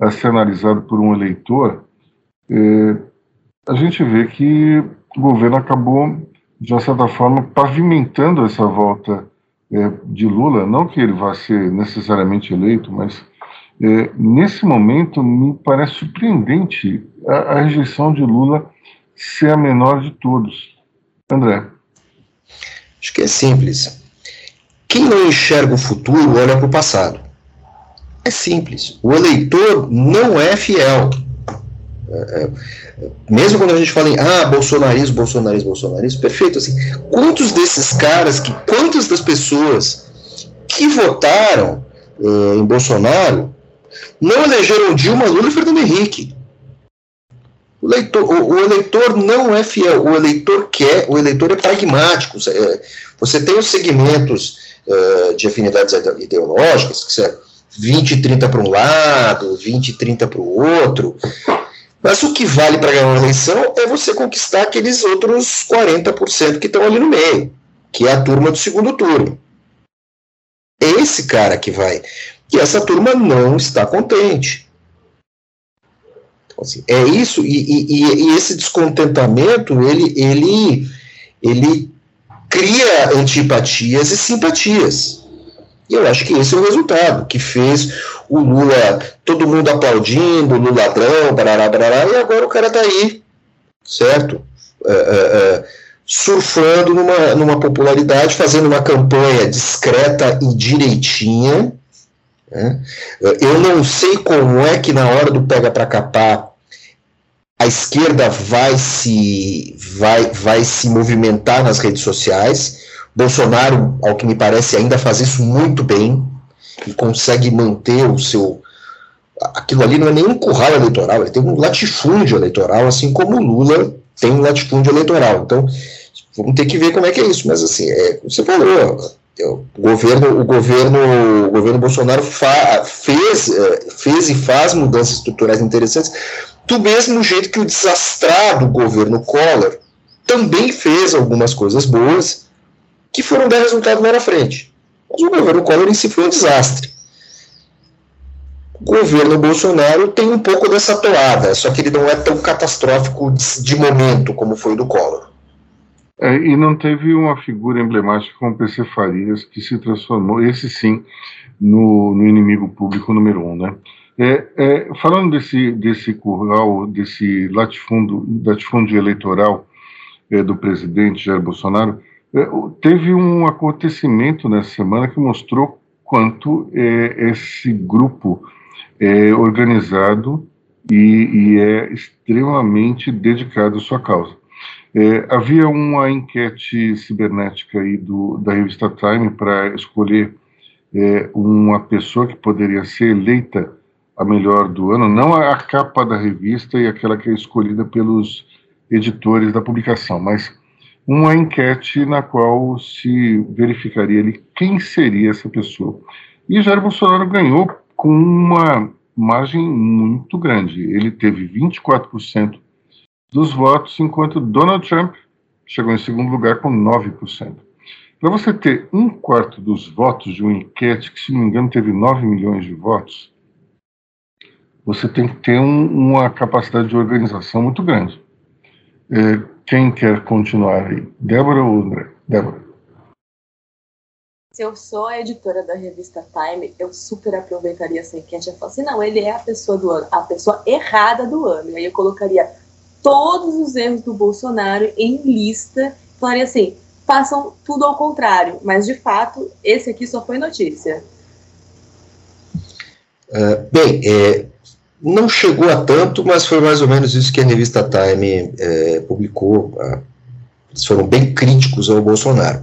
[SPEAKER 1] a ser analisado por um eleitor, é, a gente vê que o governo acabou, de uma certa forma, pavimentando essa volta de Lula, não que ele vá ser necessariamente eleito, mas é, nesse momento me parece surpreendente a, a, rejeição de Lula ser a menor de todos. André.
[SPEAKER 2] Acho que é simples. Quem não enxerga o futuro olha para o passado. É simples. O eleitor não é fiel. É, é, mesmo quando a gente fala em ah, bolsonarismo, bolsonarismo, bolsonarismo, perfeito. Assim, quantos desses caras, que, quantas das pessoas que votaram eh, em Bolsonaro não elegeram Dilma, Lula e Fernando Henrique? O, leitor, o, o, eleitor não é fiel, o eleitor quer, o eleitor é pragmático. Você tem os segmentos uh, de afinidades ideológicas, que é 20 e 30 para um lado, 20 e 30 para o outro. Mas o que vale para ganhar uma eleição é você conquistar aqueles outros 40% que estão ali no meio, que é a turma do segundo turno. É esse cara que vai. E essa turma não está contente. Então, assim, é isso, e, e, e, esse descontentamento, ele, ele ele cria antipatias e simpatias. E eu acho que esse é o resultado que fez o Lula, todo mundo aplaudindo, Lula ladrão, barará, barará, e agora o cara está aí, certo? É, é, é, surfando numa, numa popularidade, fazendo uma campanha discreta e direitinha. Né? Eu não sei como é que na hora do pega para capar a esquerda vai se vai, vai se movimentar nas redes sociais. Bolsonaro, ao que me parece, ainda faz isso muito bem e consegue manter o seu aquilo ali não é nenhum curral eleitoral, ele tem um latifúndio eleitoral, assim como o Lula tem um latifúndio eleitoral. Então, vamos ter que ver como é que é isso. Mas assim, é, você falou, o governo, o governo, o governo Bolsonaro fa, fez, é, fez e faz mudanças estruturais interessantes, do mesmo jeito que o desastrado governo Collor também fez algumas coisas boas que foram dar resultado na frente. Mas o governo Collor em si foi um desastre. O governo Bolsonaro tem um pouco dessa toada, só que ele não é tão catastrófico de, momento como foi o do Collor.
[SPEAKER 1] É, e não teve uma figura emblemática como PC Farias, que se transformou, esse sim, no, no inimigo público número um, né? É, é, falando desse, desse curral, desse latifúndio, eleitoral é, do presidente Jair Bolsonaro, teve um acontecimento nessa semana que mostrou quanto é, esse grupo é organizado e, e é extremamente dedicado à sua causa. É, havia uma enquete cibernética aí do, da revista Time para escolher é, uma pessoa que poderia ser eleita a melhor do ano, não a capa da revista e aquela que é escolhida pelos editores da publicação, mas uma enquete na qual se verificaria ali quem seria essa pessoa. E Jair Bolsonaro ganhou com uma margem muito grande. Ele teve 24% dos votos, enquanto Donald Trump chegou em segundo lugar com 9%. Para você ter um quarto dos votos de uma enquete, que se não me engano teve 9 milhões de votos, você tem que ter um, uma capacidade de organização muito grande. É, quem quer continuar aí? Débora ou André? Débora.
[SPEAKER 3] Se eu sou a editora da revista Time, eu super aproveitaria essa enquete e falaria assim, não, ele é a pessoa do ano, a pessoa errada do ano. E aí eu colocaria todos os erros do Bolsonaro em lista, falaria assim, façam tudo ao contrário, mas de fato, esse aqui só foi notícia.
[SPEAKER 2] Uh, bem, é, não chegou a tanto, mas foi mais ou menos isso que a revista Time é, publicou. Eles foram bem críticos ao Bolsonaro.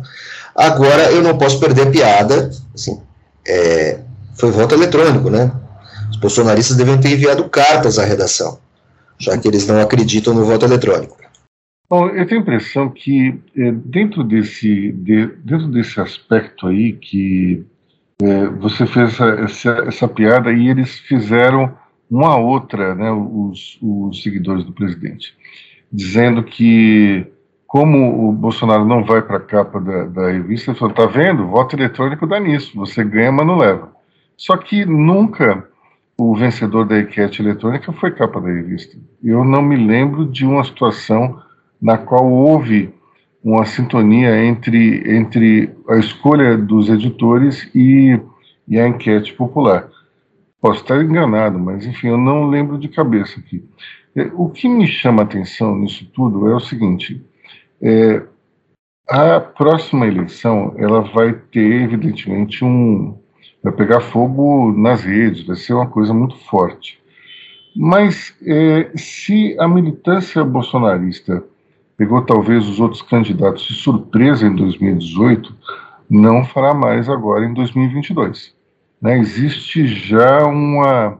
[SPEAKER 2] Agora, eu não posso perder a piada, assim, é, foi voto eletrônico, né? Os bolsonaristas devem ter enviado cartas à redação já que eles não acreditam no voto eletrônico.
[SPEAKER 1] Bom, eu tenho a impressão que é, dentro, desse, de, dentro desse aspecto aí que é, você fez essa, essa, essa, piada e eles fizeram uma outra, né, os, os seguidores do presidente, dizendo que como o Bolsonaro não vai para a capa da, da revista, ele falou, tá vendo, voto eletrônico dá nisso, você ganha, mas não leva. Só que nunca o vencedor da enquete eletrônica foi capa da revista. Eu não me lembro de uma situação na qual houve uma sintonia entre, entre a escolha dos editores e, e a enquete popular. Posso estar enganado, mas enfim, eu não lembro de cabeça aqui. É, o que me chama a atenção nisso tudo é o seguinte: é, a próxima eleição ela vai ter, evidentemente, um, vai pegar fogo nas redes, vai ser uma coisa muito forte. Mas é, se a militância bolsonarista pegou talvez os outros candidatos de surpresa em 2018, não fará mais agora em 2022. Né? Existe já uma,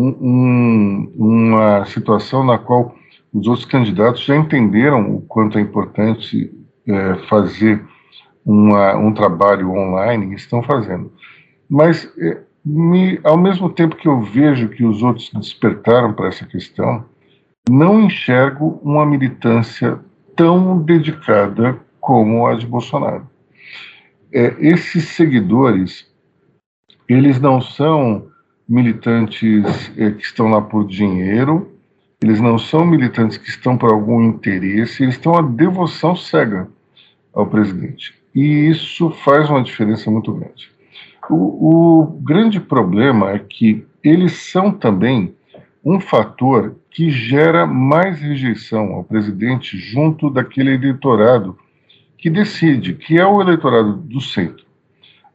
[SPEAKER 1] um, uma situação na qual os outros candidatos já entenderam o quanto é importante é, fazer uma, um trabalho online e estão fazendo. Mas, é, me, ao mesmo tempo que eu vejo que os outros despertaram para essa questão, não enxergo uma militância tão dedicada como a de Bolsonaro. É, esses seguidores, eles não são militantes é, que estão lá por dinheiro, eles não são militantes que estão por algum interesse, eles estão a devoção cega. ao presidente. E isso faz uma diferença muito grande. O, o grande problema é que eles são também um fator que gera mais rejeição ao presidente junto daquele eleitorado que decide, que é o eleitorado do centro.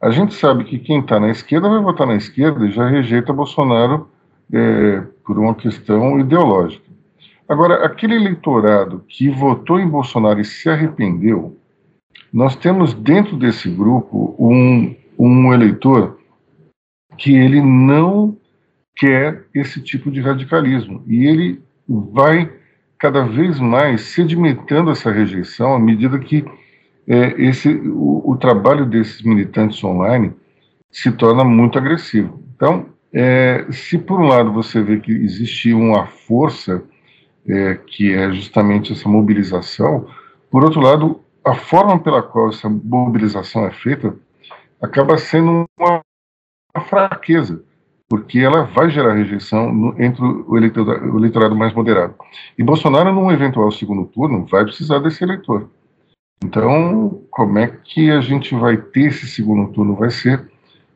[SPEAKER 1] A gente sabe que quem está na esquerda vai votar na esquerda e já rejeita Bolsonaro é, por uma questão ideológica. Agora, aquele eleitorado que votou em Bolsonaro e se arrependeu, nós temos dentro desse grupo um, um eleitor que ele não quer esse tipo de radicalismo e ele vai cada vez mais sedimentando essa rejeição à medida que é, esse, o, o, trabalho desses militantes online se torna muito agressivo. Então, é, se por um lado você vê que existe uma força é, que é justamente essa mobilização, por outro lado, a forma pela qual essa mobilização é feita acaba sendo uma, uma fraqueza, porque ela vai gerar rejeição no, entre o eleitorado, o eleitorado mais moderado. E Bolsonaro, num eventual segundo turno, vai precisar desse eleitor. Então, como é que a gente vai ter esse segundo turno? Vai ser,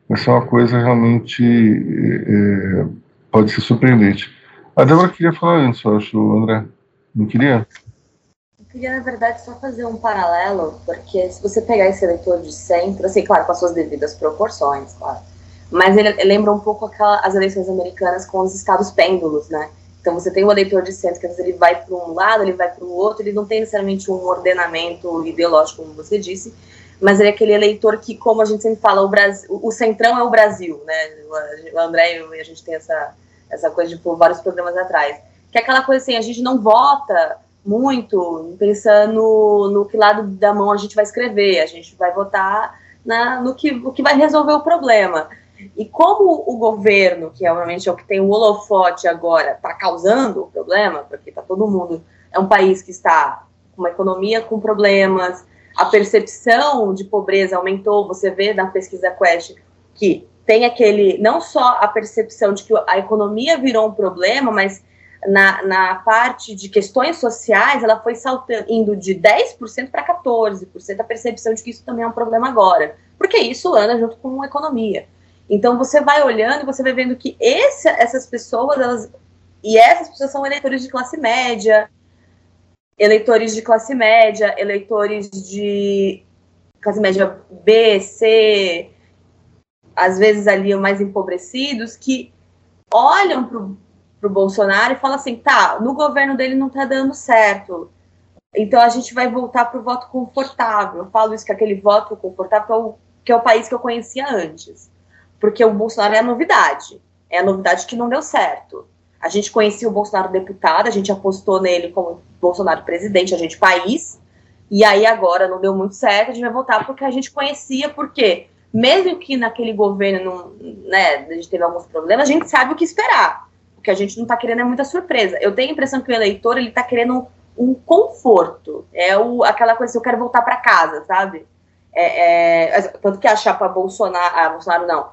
[SPEAKER 1] vai ser uma coisa realmente é, pode ser surpreendente. A Débora queria falar antes, eu acho, André. Não queria?
[SPEAKER 3] Eu queria, na verdade, só fazer um paralelo, porque se você pegar esse eleitor de centro, assim, claro, com as suas devidas proporções, claro, mas ele, ele lembra um pouco aquela, as eleições americanas com os estados pêndulos, né? Então você tem o eleitor de centro, que às vezes ele vai para um lado, ele vai para o outro, ele não tem necessariamente um ordenamento ideológico, como você disse, mas ele é aquele eleitor que, como a gente sempre fala, o, Brasil, o centrão é o Brasil, né? O André e a gente tem essa, essa coisa de por vários programas atrás. Que é aquela coisa assim, a gente não vota muito pensando no que lado da mão a gente vai escrever, a gente vai votar na, no que, o que vai resolver o problema. E como o governo, que obviamente é o que tem o holofote agora, está causando o problema, porque está todo mundo. É um país que está com uma economia com problemas, a percepção de pobreza aumentou. Você vê na pesquisa Quest que tem aquele. Não só a percepção de que a economia virou um problema, mas na, na parte de questões sociais, ela foi saltando, indo de 10% para 14%, a percepção de que isso também é um problema agora. Porque isso anda junto com a economia. Então você vai olhando e você vai vendo que esse, essas pessoas, elas, e essas pessoas são eleitores de classe média, eleitores de classe média, eleitores de classe média B, C, às vezes ali mais empobrecidos, que olham para o Bolsonaro e falam assim, tá, no governo dele não está dando certo, então a gente vai voltar para o voto confortável. Eu falo isso que aquele voto confortável é, que é o país que eu conhecia antes porque o Bolsonaro é a novidade. É a novidade que não deu certo. A gente conhecia o Bolsonaro deputado, a gente apostou nele como Bolsonaro presidente, a gente país, e aí agora não deu muito certo, a gente vai voltar porque a gente conhecia, porque mesmo que naquele governo não, né, a gente teve alguns problemas, a gente sabe o que esperar. O que a gente não está querendo é muita surpresa. Eu tenho a impressão que o eleitor ele está querendo um conforto. É o, aquela coisa, eu quero voltar para casa, sabe? É, é, tanto que a chapa Bolsonaro, ah, Bolsonaro não,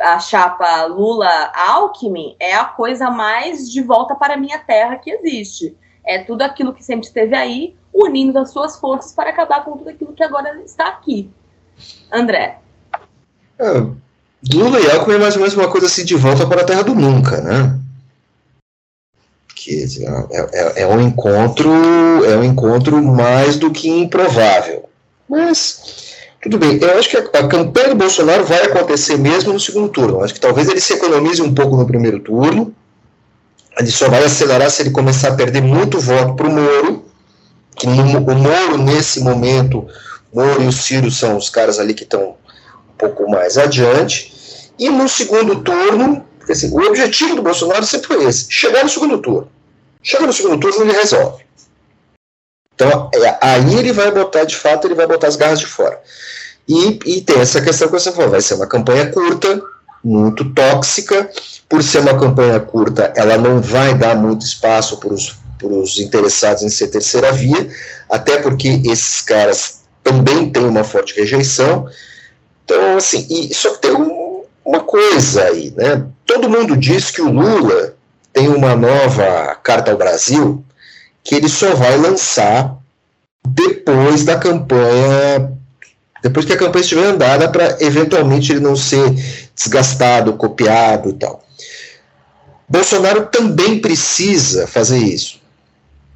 [SPEAKER 3] a chapa Lula-Alckmin é a coisa mais de volta para a minha terra que existe. É tudo aquilo que sempre esteve aí, unindo as suas forças para acabar com tudo aquilo que agora está aqui. André.
[SPEAKER 2] É, Lula e Alckmin é mais ou menos uma coisa assim de volta para a terra do nunca, né? Que é, é, é um encontro, é um encontro mais do que improvável. Mas tudo bem, eu acho que a, a, campanha do Bolsonaro vai acontecer mesmo no segundo turno. Eu acho que talvez ele se economize um pouco no primeiro turno. Ele só vai acelerar se ele começar a perder muito voto para o Moro, que no, o Moro, nesse momento, Moro e o Ciro são os caras ali que estão um pouco mais adiante. E no segundo turno, assim, o objetivo do Bolsonaro sempre foi esse: chegar no segundo turno. Chega no segundo turno, ele resolve. Então, é, aí ele vai botar, de fato, ele vai botar as garras de fora. E, e tem essa questão que você falou, vai ser uma campanha curta, muito tóxica, por ser uma campanha curta, ela não vai dar muito espaço para os interessados em ser terceira via, até porque esses caras também têm uma forte rejeição. Então, assim, e, só que tem um, uma coisa aí, né? Todo mundo diz que o Lula tem uma nova carta ao Brasil, que ele só vai lançar depois da campanha, depois que a campanha estiver andada, para eventualmente ele não ser desgastado, copiado e tal. Bolsonaro também precisa fazer isso.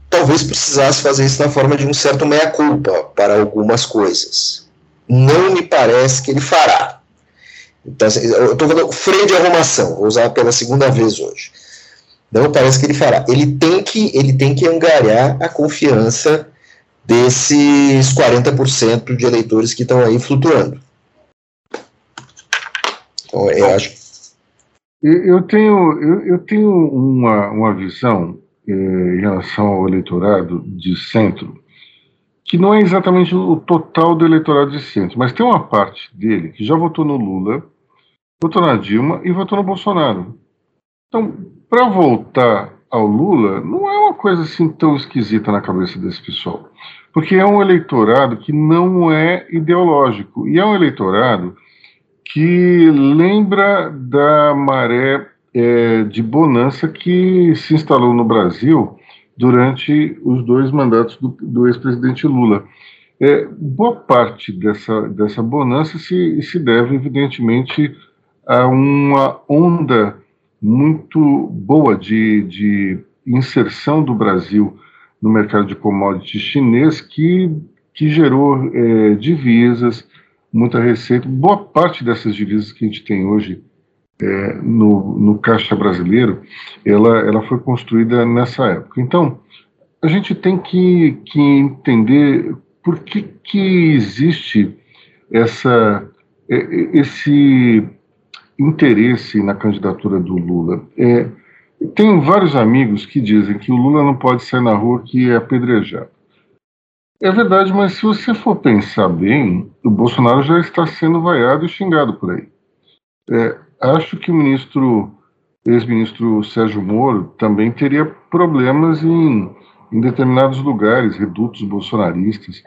[SPEAKER 2] Talvez precisasse fazer isso na forma de um certo meia-culpa para algumas coisas. Não me parece que ele fará. Então, assim, eu estou falando freio de arrumação, vou usar pela segunda vez hoje. Não parece que ele fará. Ele tem que, ele tem que angariar a confiança desses 40% de eleitores que estão aí flutuando.
[SPEAKER 1] Então, eu acho. Eu tenho, eu, eu tenho uma, uma visão eh, em relação ao eleitorado de centro, que não é exatamente o total do eleitorado de centro, mas tem uma parte dele que já votou no Lula, votou na Dilma e votou no Bolsonaro. Então, para voltar ao Lula, não é uma coisa assim tão esquisita na cabeça desse pessoal. Porque é um eleitorado que não é ideológico, e é um eleitorado que lembra da maré é, de bonança que se instalou no Brasil durante os dois mandatos do, do ex-presidente Lula. É, boa parte dessa, dessa bonança se, se deve, evidentemente, a uma onda muito boa de, de inserção do Brasil no mercado de commodities chinês que, que gerou é, divisas, muita receita. Boa parte dessas divisas que a gente tem hoje é, no, no caixa brasileiro, ela, ela foi construída nessa época. Então, a gente tem que, que entender por que, que existe essa, é, esse interesse na candidatura do Lula. É, tenho vários amigos que dizem que o Lula não pode sair na rua que é apedrejado. É verdade, mas se você for pensar bem, o Bolsonaro já está sendo vaiado e xingado por aí. É, acho que o ministro, ex-ministro Sérgio Moro também teria problemas em, em determinados lugares, redutos bolsonaristas.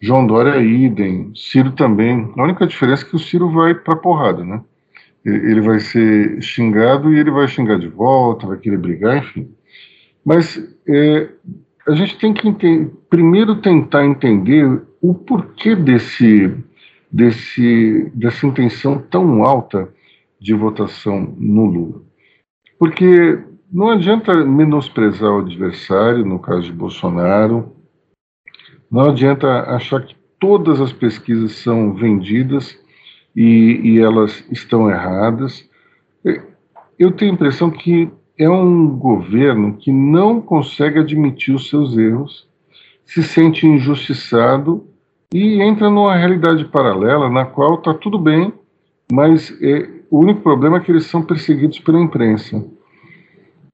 [SPEAKER 1] João Dória idem, Ciro também. A única diferença é que o Ciro vai para porrada, né? Ele vai ser xingado e ele vai xingar de volta, vai querer brigar, enfim. Mas é, a gente tem que primeiro tentar entender o porquê desse, desse, dessa intenção tão alta de votação no Lula. Porque não adianta menosprezar o adversário, no caso de Bolsonaro, não adianta achar que todas as pesquisas são vendidas e, e elas estão erradas. Eu tenho a impressão que é um governo que não consegue admitir os seus erros, se sente injustiçado e entra numa realidade paralela na qual está tudo bem, mas é, o único problema é que eles são perseguidos pela imprensa.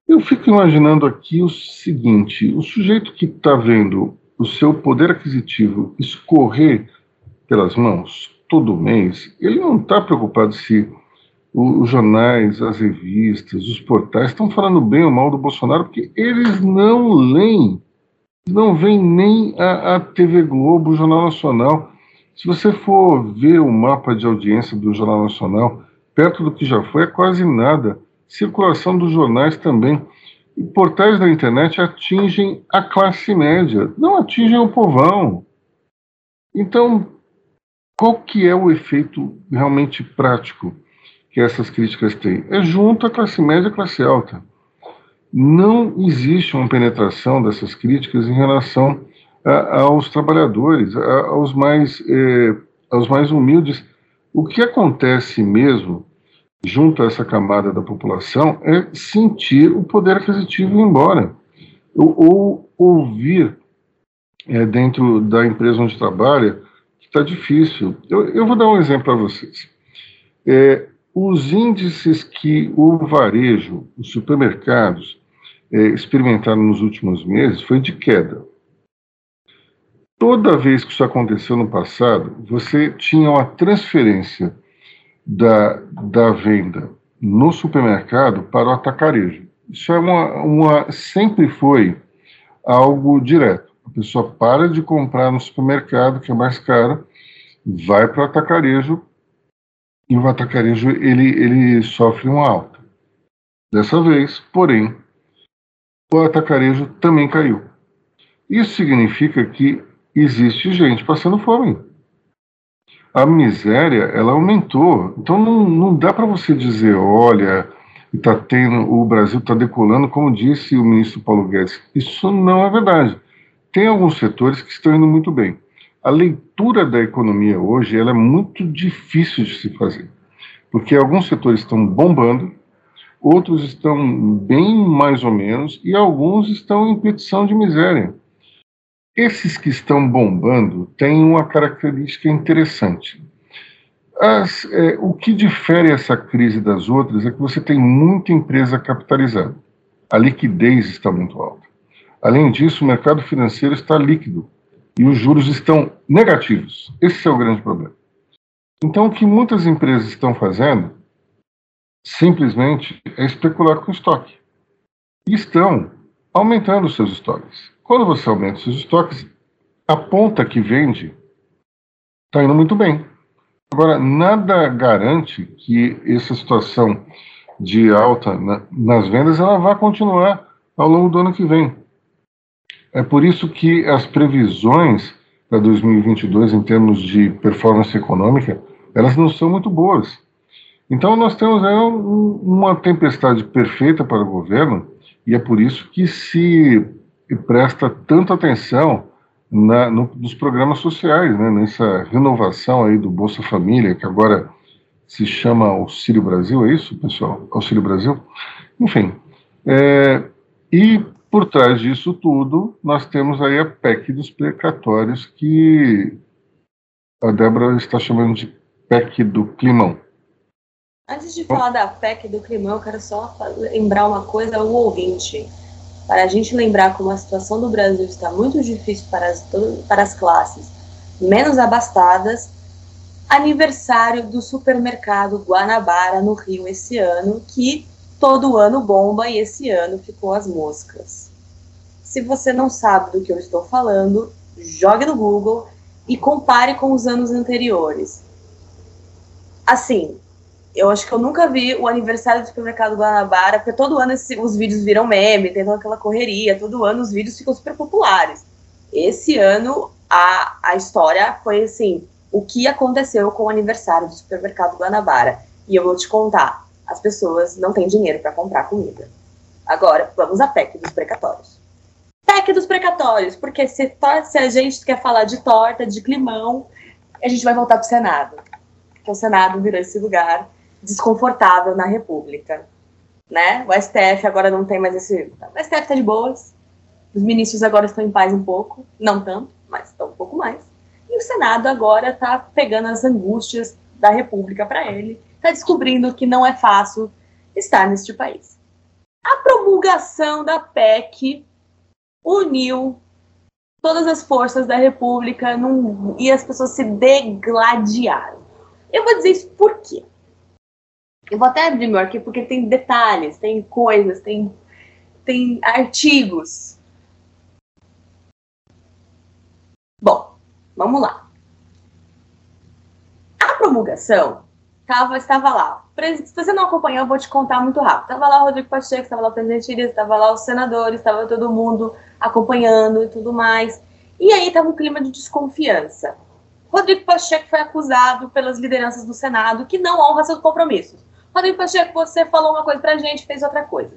[SPEAKER 1] Eu fico imaginando aqui o seguinte: o sujeito que está vendo o seu poder aquisitivo escorrer pelas mãos, todo mês, ele não está preocupado se os jornais, as revistas, os portais estão falando bem ou mal do Bolsonaro, porque eles não leem, não veem nem a, a TV Globo, o Jornal Nacional. Se você for ver o mapa de audiência do Jornal Nacional, perto do que já foi, é quase nada. Circulação dos jornais também. E portais da internet atingem a classe média, não atingem o povão. Então, qual que é o efeito realmente prático que essas críticas têm? É junto à classe média e à classe alta. Não existe uma penetração dessas críticas em relação a, aos trabalhadores, a, aos, mais, é, aos mais humildes. O que acontece mesmo junto a essa camada da população é sentir o poder aquisitivo ir embora, ou, ou ouvir é, dentro da empresa onde trabalha está difícil. Eu, eu, vou dar um exemplo para vocês. É, os índices que o varejo, os supermercados, é, experimentaram nos últimos meses foi de queda. Toda vez que isso aconteceu no passado, você tinha uma transferência da, da venda no supermercado para o atacarejo. Isso é uma, uma sempre foi algo direto. A pessoa para de comprar no supermercado, que é mais caro, vai para o atacarejo e o atacarejo ele, ele sofre uma alta. Dessa vez, porém, o atacarejo também caiu. Isso significa que existe gente passando fome. A miséria, ela aumentou. Então não, não dá para você dizer, olha, tá tendo, o Brasil está decolando, como disse o ministro Paulo Guedes. Isso não é verdade. Tem alguns setores que estão indo muito bem. A leitura da economia hoje ela é muito difícil de se fazer, porque alguns setores estão bombando, outros estão bem mais ou menos, e alguns estão em petição de miséria. Esses que estão bombando têm uma característica interessante. As, é, o que difere essa crise das outras é que você tem muita empresa capitalizada. A liquidez está muito alta. Além disso, o mercado financeiro está líquido e os juros estão negativos. Esse é o grande problema. Então, o que muitas empresas estão fazendo simplesmente é especular com estoque. E estão aumentando seus estoques. Quando você aumenta seus estoques, a ponta que vende está indo muito bem. Agora, nada garante que essa situação de alta na, nas vendas ela vai continuar ao longo do ano que vem. É por isso que as previsões para 2022 em termos de performance econômica, elas não são muito boas. Então nós temos aí uma tempestade perfeita para o governo e é por isso que se presta tanta atenção na, no, nos programas sociais, né, nessa renovação aí do Bolsa Família, que agora se chama Auxílio Brasil, é isso, pessoal? Auxílio Brasil? Enfim, é, e por trás disso tudo, nós temos aí a PEC dos precatórios, que a Débora está chamando de PEC do climão.
[SPEAKER 3] Antes de falar da PEC do climão, eu quero só lembrar uma coisa ao ouvinte para a gente lembrar como a situação do Brasil está muito difícil para as, para as classes menos abastadas, aniversário do supermercado Guanabara no Rio esse ano, que todo ano bomba e esse ano ficou as moscas. Se você não sabe do que eu estou falando, jogue no Google e compare com os anos anteriores. Assim, eu acho que eu nunca vi o aniversário do supermercado Guanabara, porque todo ano esse, os vídeos viram meme, tem toda aquela correria, todo ano os vídeos ficam super populares. Esse ano a, a história foi assim: o que aconteceu com o aniversário do supermercado Guanabara. E eu vou te contar: as pessoas não têm dinheiro para comprar comida. Agora, vamos à PEC dos precatórios. PEC dos precatórios, porque se, se a gente quer falar de torta, de climão, a gente vai voltar para o Senado. Porque o Senado virou esse lugar desconfortável na República. Né? O STF agora não tem mais esse. O STF está de boas. Os ministros agora estão em paz um pouco, não tanto, mas estão um pouco mais. E o Senado agora está pegando as angústias da República para ele, está descobrindo que não é fácil estar neste país. A promulgação da PEC uniu todas as forças da República num, e as pessoas se degladiaram. Eu vou dizer isso por quê? Eu vou até abrir meu arquivo porque tem detalhes, tem coisas, tem, tem artigos. Bom, vamos lá. A promulgação tava, estava lá. Se você não acompanhou, eu vou te contar muito rápido. Estava lá o Rodrigo Pacheco, estava lá o presidente Iris, estava lá os senadores, estava todo mundo acompanhando e tudo mais. E aí estava um clima de desconfiança. Rodrigo Pacheco foi acusado pelas lideranças do Senado que não honra seus compromissos. Rodrigo Pacheco, você falou uma coisa pra gente, fez outra coisa.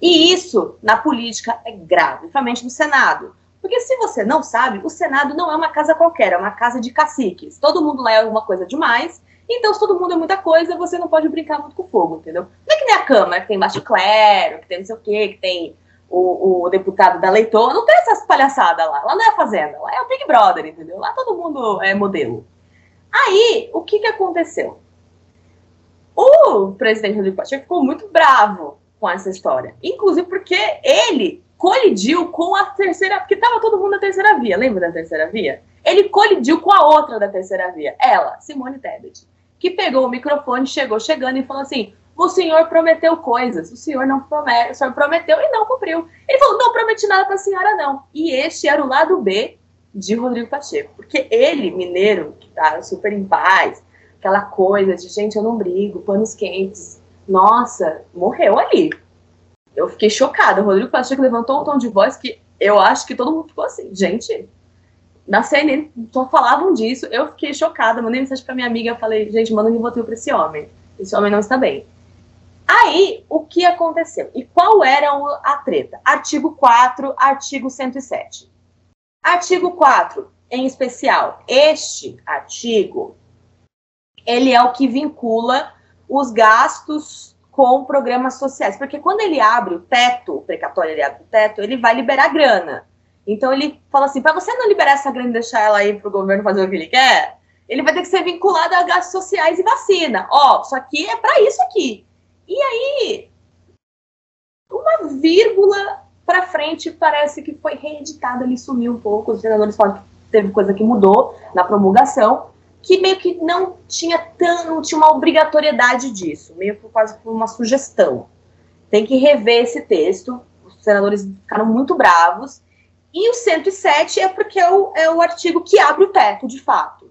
[SPEAKER 3] E isso, na política, é grave, principalmente no Senado. Porque se você não sabe, o Senado não é uma casa qualquer, é uma casa de caciques. Todo mundo lá é alguma coisa demais, então se todo mundo é muita coisa, você não pode brincar muito com fogo, entendeu? Não é que nem a Câmara, que tem baixo clero, que tem não sei o quê, que tem o, o deputado da leitora, não tem essas palhaçadas lá. Lá não é a Fazenda, lá é o Big Brother, entendeu? Lá todo mundo é modelo. Aí, o que que aconteceu? O presidente Rodrigo Pacheco ficou muito bravo com essa história. Inclusive porque ele colidiu com a terceira, porque estava todo mundo na terceira via, lembra da terceira via? Ele colidiu com a outra da terceira via, ela, Simone Tebet, que pegou o microfone, chegou chegando e falou assim: o senhor prometeu coisas, o senhor não promete, o senhor prometeu e não cumpriu. Ele falou: não prometi nada para a senhora, não. E este era o lado B de Rodrigo Pacheco, porque ele, mineiro, que tá super em paz, aquela coisa de, gente, eu não brigo, panos quentes. Nossa, morreu ali. Eu fiquei chocada. O Rodrigo Pacheco levantou um tom de voz que eu acho que todo mundo ficou assim, gente, na CNN só falavam disso, eu fiquei chocada, mandei mensagem pra minha amiga, falei, gente, manda um voto pra esse homem. Esse homem não está bem. Aí, o que aconteceu? E qual era a treta? Artigo 4, artigo 107. Artigo 4, em especial, este artigo, ele é o que vincula os gastos com programas sociais. Porque quando ele abre o teto, o precatório ele abre o teto, ele vai liberar grana. Então ele fala assim, para você não liberar essa grana e deixar ela aí para o governo fazer o que ele quer, ele vai ter que ser vinculado a gastos sociais e vacina. Ó, isso aqui é para isso aqui. E aí, uma vírgula para frente parece que foi reeditada, ele sumiu um pouco, os senadores falam que teve coisa que mudou na promulgação, que meio que não tinha tão, não tinha uma obrigatoriedade disso, meio que quase por uma sugestão. Tem que rever esse texto, os senadores ficaram muito bravos, e o 107 é porque é o, é o artigo que abre o teto, de fato.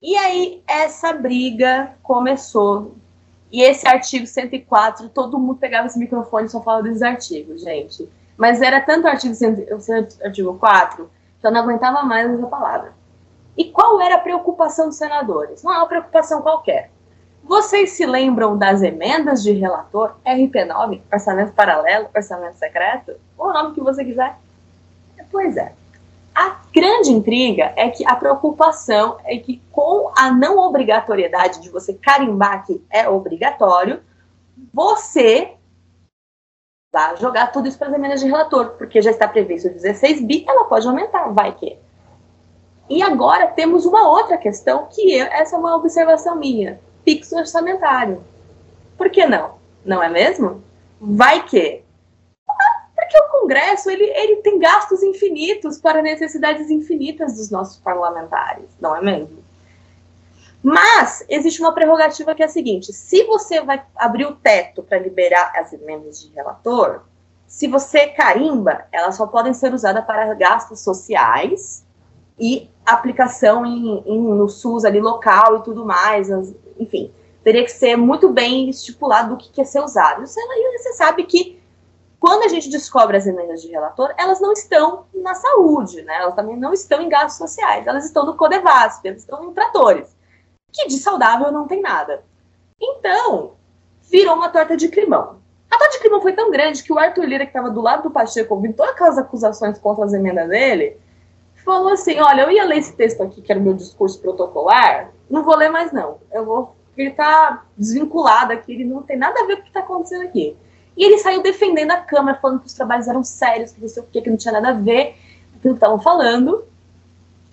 [SPEAKER 3] E aí essa briga começou. E esse artigo 104, todo mundo pegava esse microfone e só falava desses artigos, gente. Mas era tanto artigo, artigo 4 que eu não aguentava mais essa palavra. E qual era a preocupação dos senadores? Não é uma preocupação qualquer. Vocês se lembram das emendas de relator RP9, orçamento paralelo, orçamento secreto? Ou o nome que você quiser? Pois é. A grande intriga é que a preocupação é que, com a não obrigatoriedade de você carimbar que é obrigatório, você vai jogar tudo isso para as emendas de relator, porque já está previsto 16 bi, ela pode aumentar, vai que. E agora temos uma outra questão, que eu, essa é uma observação minha fixo orçamentário. Por que não? Não é mesmo? Vai que. Porque o Congresso ele, ele tem gastos infinitos para necessidades infinitas dos nossos parlamentares, não é mesmo? Mas existe uma prerrogativa que é a seguinte: se você vai abrir o teto para liberar as emendas de relator, se você carimba, elas só podem ser usadas para gastos sociais e aplicação em, em, no SUS ali local e tudo mais, as, enfim, teria que ser muito bem estipulado do que quer ser usado. Aí você sabe que quando a gente descobre as emendas de relator, elas não estão na saúde, né? Elas também não estão em gastos sociais, elas estão no Codevasp, elas estão em tratores, que de saudável não tem nada. Então, virou uma torta de climão. A torta de climão foi tão grande que o Arthur Lira, que estava do lado do Pacheco, ouvindo todas aquelas acusações contra as emendas dele, falou assim: Olha, eu ia ler esse texto aqui, que era o meu discurso protocolar, não vou ler mais, não. Eu vou. Ele tá desvinculado aqui, ele não tem nada a ver com o que está acontecendo aqui. E ele saiu defendendo a Câmara, falando que os trabalhos eram sérios, que não sei o que, que não tinha nada a ver com o que estavam falando.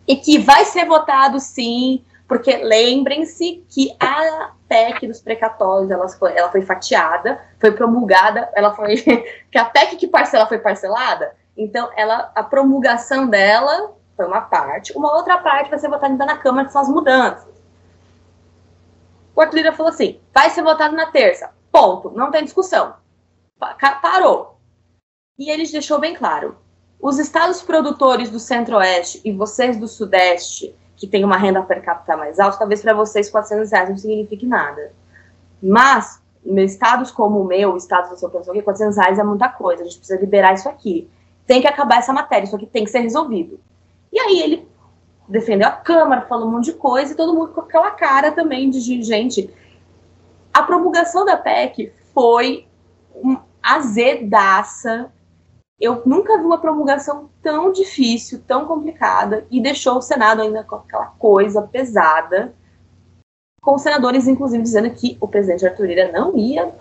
[SPEAKER 3] E que vai ser votado sim, porque lembrem-se que a PEC dos precatórios ela foi, ela foi fatiada, foi promulgada, ela foi. que a PEC que parcela foi parcelada, então ela, a promulgação dela foi uma parte, uma outra parte vai ser votada na Câmara, que são as mudanças. O Arthur Lira falou assim: vai ser votado na terça. Ponto. Não tem discussão. Parou. E ele deixou bem claro: os estados produtores do Centro-Oeste e vocês do Sudeste, que têm uma renda per capita mais alta, talvez para vocês 400 reais não signifique nada. Mas, estados como o meu, estados do seu pessoal, 400 reais é muita coisa. A gente precisa liberar isso aqui. Tem que acabar essa matéria, isso aqui tem que ser resolvido. E aí ele defendeu a Câmara, falou um monte de coisa, e todo mundo com aquela cara também de gente. A promulgação da PEC foi azedaça. Eu nunca vi uma promulgação tão difícil, tão complicada, e deixou o Senado ainda com aquela coisa pesada, com os senadores, inclusive, dizendo que o presidente Arthur Lira não ia,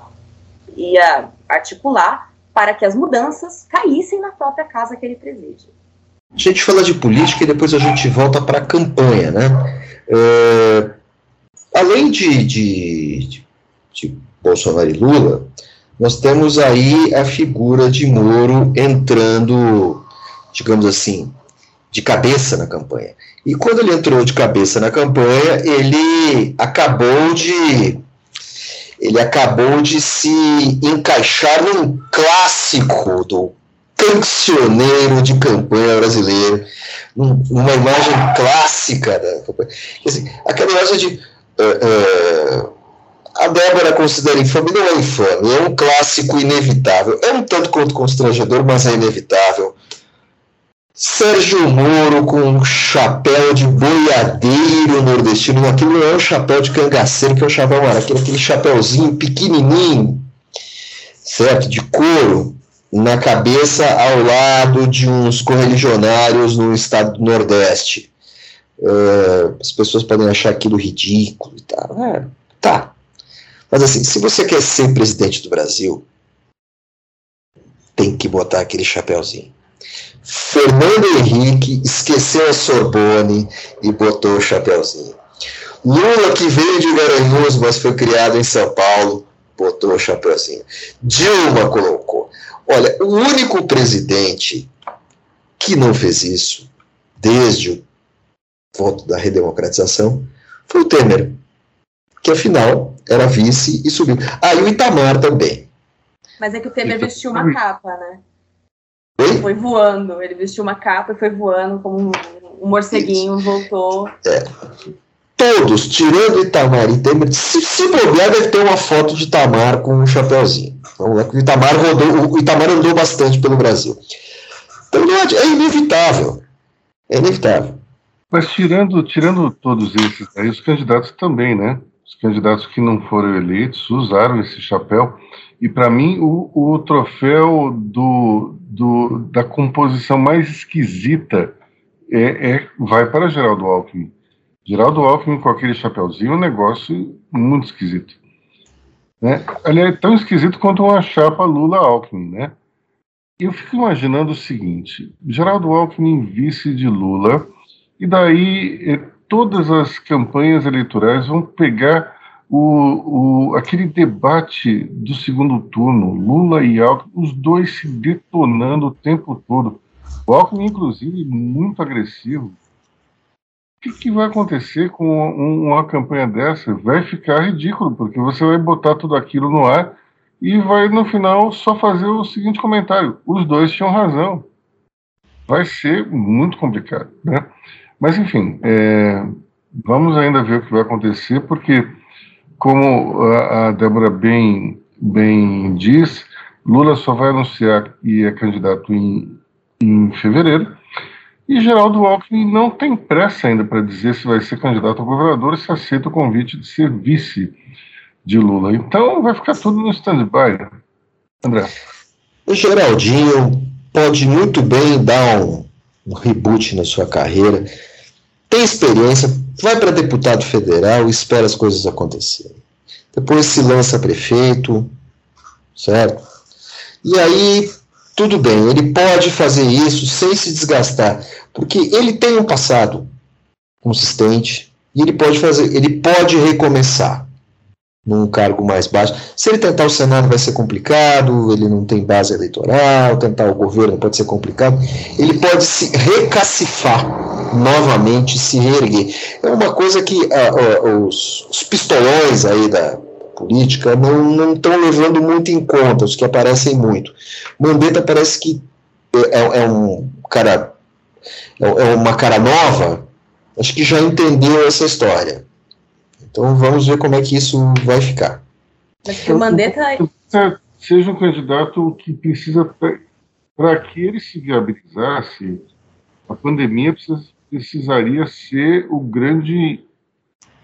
[SPEAKER 3] ia articular para que as mudanças caíssem na própria casa que ele preside.
[SPEAKER 2] A gente fala de política e depois a gente volta para a campanha, né? É, além de, de, de Bolsonaro e Lula, nós temos aí a figura de Moro entrando, digamos assim, de cabeça na campanha. E quando ele entrou de cabeça na campanha, ele acabou de ele acabou de se encaixar num clássico do cancioneiro de campanha brasileiro, uma imagem clássica da campanha. Assim, aquela imagem de. Uh, uh, a Débora considera infame, não é infame, é um clássico inevitável. É um tanto quanto constrangedor, mas é inevitável. Sérgio Moro com um chapéu de boiadeiro nordestino. Aquilo não é um chapéu de cangaceiro, que é o chapéu aquele, aquele chapéuzinho pequenininho, certo? De couro, na cabeça ao lado de uns correligionários no estado do Nordeste. Uh, as pessoas podem achar aquilo ridículo e tal. É, tá. Mas assim, se você quer ser presidente do Brasil, tem que botar aquele chapéuzinho. Fernando Henrique esqueceu a Sorbonne e botou o chapéuzinho. Lula, que veio de Garanhuns, mas foi criado em São Paulo, botou o chapéuzinho. Dilma colocou. Olha, o único presidente que não fez isso, desde o voto da redemocratização, foi o Temer, que afinal era vice e subiu. Ah, e o Itamar também.
[SPEAKER 3] Mas é que o Temer vestiu uma capa, né? Oi? Foi voando, ele vestiu uma capa e foi voando como um, um morceguinho, Isso. voltou.
[SPEAKER 2] É. Todos, tirando Itamar e Temer, se, se bobear, deve ter uma foto de Itamar com um chapéuzinho. Então, o Itamar rodou, o Itamar andou bastante pelo Brasil. Então, é inevitável. É inevitável.
[SPEAKER 1] Mas tirando, tirando todos esses aí, os candidatos também, né? Os candidatos que não foram eleitos usaram esse chapéu. E para mim, o, o troféu do, do, da composição mais esquisita é, é, vai para Geraldo Alckmin. Geraldo Alckmin com aquele chapéuzinho, um negócio muito esquisito. Né? Aliás, é tão esquisito quanto uma chapa Lula-Alckmin, né? Eu fico imaginando o seguinte, Geraldo Alckmin vice de Lula, e daí eh, todas as campanhas eleitorais vão pegar o, o, aquele debate do segundo turno, Lula e Alckmin, os dois se detonando o tempo todo. O Alckmin, inclusive, muito agressivo. Que, que vai acontecer com uma, uma campanha dessa? Vai ficar ridículo, porque você vai botar tudo aquilo no ar e vai, no final, só fazer o seguinte comentário: os dois tinham razão. Vai ser muito complicado, né? Mas, enfim, é, vamos ainda ver o que vai acontecer, porque como a, a Débora bem, bem diz, Lula só vai anunciar que é candidato em, em fevereiro, e Geraldo Alckmin não tem pressa ainda para dizer se vai ser candidato a governador e se aceita o convite de ser vice de Lula. Então vai ficar tudo no stand-by. André.
[SPEAKER 2] O Geraldinho pode muito bem dar um, um reboot na sua carreira, tem experiência, vai para deputado federal espera as coisas acontecerem. Depois se lança prefeito, certo? E aí, tudo bem, ele pode fazer isso sem se desgastar, porque ele tem um passado consistente e ele pode fazer, ele pode recomeçar num cargo mais baixo. Se ele tentar o Senado vai ser complicado, ele não tem base eleitoral, tentar o governo pode ser complicado. Ele pode se recacifar novamente, se reerguer. É uma coisa que uh, os, os, pistolões aí da política não estão levando muito em conta, os que aparecem muito. Mandetta parece que é, é, é um cara, é, é uma cara nova, acho que já entendeu essa história então vamos ver como é que isso vai ficar.
[SPEAKER 3] Que o Mandetta.
[SPEAKER 1] Seja um candidato que precisa. Para que ele se viabilizasse, a pandemia precisa, precisaria ser o grande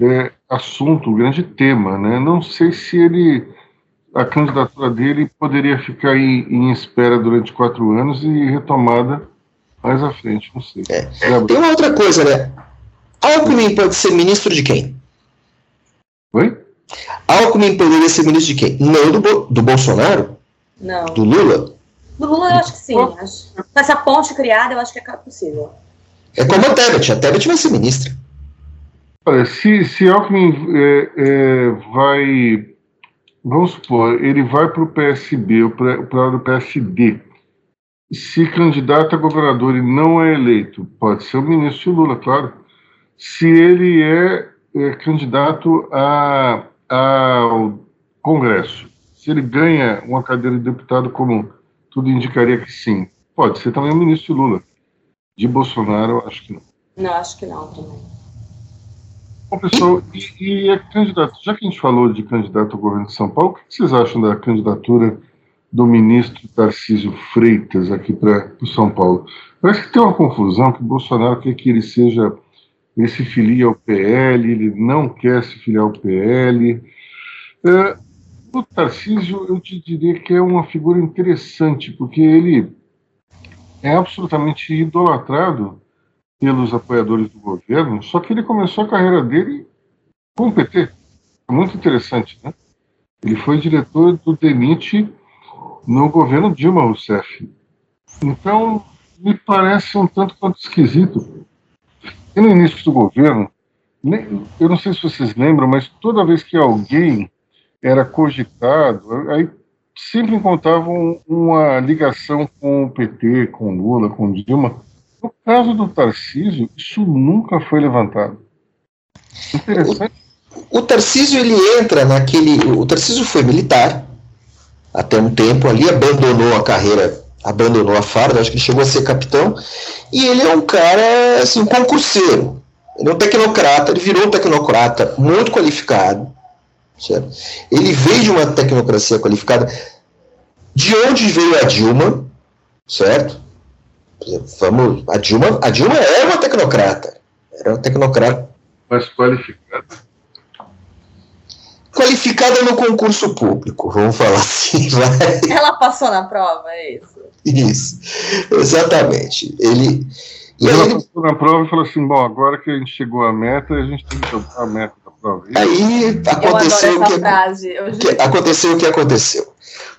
[SPEAKER 1] é, assunto, o grande tema. Né? Não sei se ele. A candidatura dele poderia ficar em, em espera durante quatro anos e retomada mais à frente, não sei.
[SPEAKER 2] É. Tem uma outra coisa, né? Alckmin pode ser ministro de quem?
[SPEAKER 1] Oi?
[SPEAKER 2] Alckmin poderia ser ministro de quem? Não do, do Bolsonaro?
[SPEAKER 3] Não.
[SPEAKER 2] Do Lula?
[SPEAKER 3] Do Lula eu acho que sim. Acho. Com essa ponte criada, eu acho que é possível.
[SPEAKER 2] É como a Tebet. A Tebet vai ser ministra.
[SPEAKER 1] Olha, se, se Alckmin é, é, vai. Vamos supor, ele vai para o PSB, para o PSD. Se candidato a governador e não é eleito, pode ser o ministro Lula, claro. Se ele é é candidato a, ao Congresso, se ele ganha uma cadeira de deputado como tudo indicaria que sim, pode ser também o ministro Lula. De Bolsonaro, acho que não.
[SPEAKER 3] Não, acho que não também.
[SPEAKER 1] Pessoal, e, e é candidato, já que a gente falou de candidato ao governo de São Paulo, o que vocês acham da candidatura do ministro Tarcísio Freitas aqui para o São Paulo? Parece que tem uma confusão que o Bolsonaro quer que ele seja, ele se filie ao PL, ele não quer se filiar ao PL. É, o Tarcísio, eu te diria que é uma figura interessante, porque ele é absolutamente idolatrado pelos apoiadores do governo, só que ele começou a carreira dele com o PT. É muito interessante, né? Ele foi diretor do DENIT no governo Dilma Rousseff. Então, me parece um tanto quanto esquisito. E no início do governo, eu não sei se vocês lembram, mas toda vez que alguém era cogitado, aí sempre encontravam uma ligação com o PT, com Lula, com Dilma. No caso do Tarcísio, isso nunca foi levantado.
[SPEAKER 2] Interessante. O, o Tarcísio ele entra naquele. O Tarcísio foi militar até um tempo ali, abandonou a carreira, abandonou a farda, acho que chegou a ser capitão, e ele é um cara, assim, um concurseiro. Ele é um tecnocrata, ele virou um tecnocrata muito qualificado, certo? Ele veio de uma tecnocracia qualificada. De onde veio a Dilma, certo? Vamos, a Dilma, a Dilma era uma tecnocrata, era uma tecnocrata.
[SPEAKER 1] Mas qualificada.
[SPEAKER 2] Qualificada no concurso público, vamos falar assim.
[SPEAKER 3] Vai. Ela passou na prova, é isso?
[SPEAKER 2] Isso, exatamente. Ele.
[SPEAKER 1] E ela ele... passou na prova e falou assim: bom, agora que a gente chegou à meta, a gente tem que tocar a meta da prova.
[SPEAKER 2] Aí aconteceu o que, que, aconteceu o que aconteceu.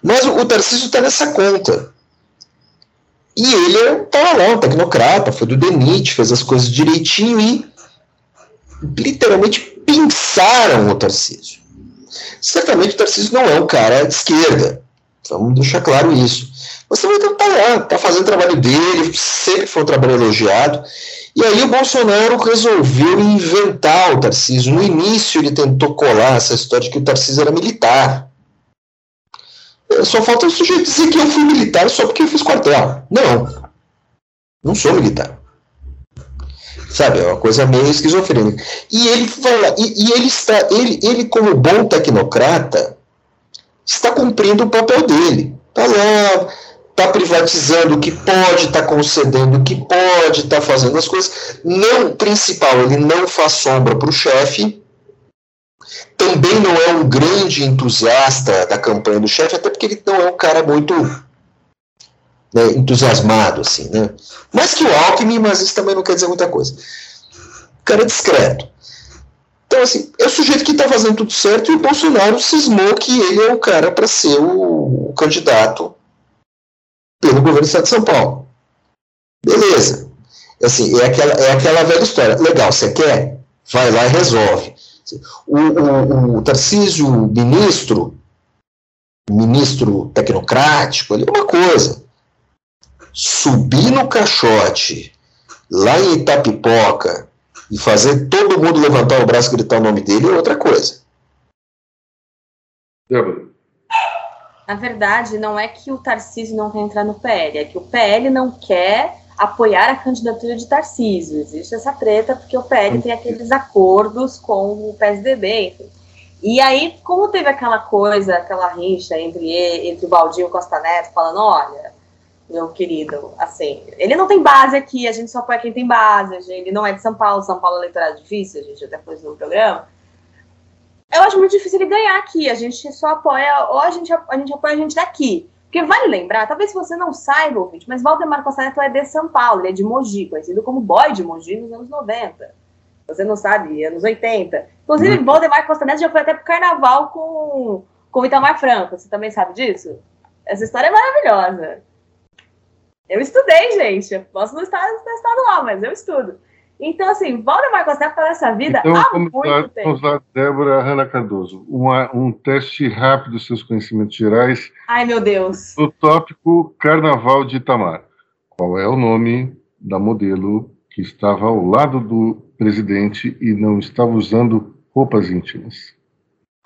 [SPEAKER 2] Mas o, o Tarcísio está nessa conta. E ele lá, um tecnocrata, foi do DENIT, fez as coisas direitinho e literalmente pinçaram o Tarcísio. Certamente o Tarcísio não é um cara de esquerda, vamos deixar claro isso. Mas também está lá, está fazendo o trabalho dele, sempre foi um trabalho elogiado. E aí o Bolsonaro resolveu inventar o Tarcísio. No início ele tentou colar essa história de que o Tarcísio era militar. Só falta o sujeito dizer que eu fui militar só porque eu fiz quartel. Não. Não sou militar. Sabe, é uma coisa meio esquizofrênica. E ele fala, e, e ele está, ele, ele, como bom tecnocrata, está cumprindo o papel dele. Está lá, está privatizando o que pode, está concedendo o que pode, está fazendo as coisas. Não, principal, ele não faz sombra para o chefe, também não é um grande entusiasta da campanha do chefe, até porque ele não é um cara muito né, entusiasmado, assim, né? Mais que o Alckmin, mas isso também não quer dizer muita coisa. Cara discreto. Então, assim, é o sujeito que está fazendo tudo certo e o Bolsonaro cismou que ele é o cara para ser o, o, candidato pelo governo do Estado de São Paulo. Beleza. Assim, é aquela, é aquela velha história. Legal, você quer? Vai lá e resolve. O, o, o Tarcísio, ministro, ministro tecnocrático, ali é uma coisa. Subir no caixote, lá em Itapipoca, e fazer todo mundo levantar o braço e gritar o nome dele é outra coisa.
[SPEAKER 3] Na verdade, não é que o Tarcísio não quer entrar no PL, é que o PL não quer apoiar a candidatura de Tarcísio. Existe essa treta porque o PL tem aqueles acordos com o PSDB, enfim. E aí, como teve aquela coisa, aquela rixa entre, entre o Baldinho e o Costa Neto, falando, olha, meu querido, assim, ele não tem base aqui, a gente só apoia quem tem base, ele não é de São Paulo, São Paulo é eleitorado difícil, a gente até pôs no programa. Eu acho muito difícil ele ganhar aqui, a gente só apoia, ou a gente, a gente apoia a gente daqui. Porque vale lembrar, talvez você não saiba, ouvinte, mas Valdemar Costa Neto é de São Paulo, ele é de Mogi, conhecido como boy de Mogi nos anos 90. Você não sabe, anos 80. Inclusive, hum. Valdemar Costa Neto já foi até pro carnaval com, com Itamar Franco. Você também sabe disso? Essa história é maravilhosa. Eu estudei, gente. posso não estar testado lá, mas eu estudo. Então, assim, Valdemar Costa tá nessa vida então, há muito lá, tempo. Vamos
[SPEAKER 1] lá, Débora Hanna Cardoso. Uma, um teste rápido dos seus conhecimentos gerais.
[SPEAKER 3] Ai, meu Deus.
[SPEAKER 1] O tópico Carnaval de Itamar. Qual é o nome da modelo que estava ao lado do presidente e não estava usando roupas íntimas?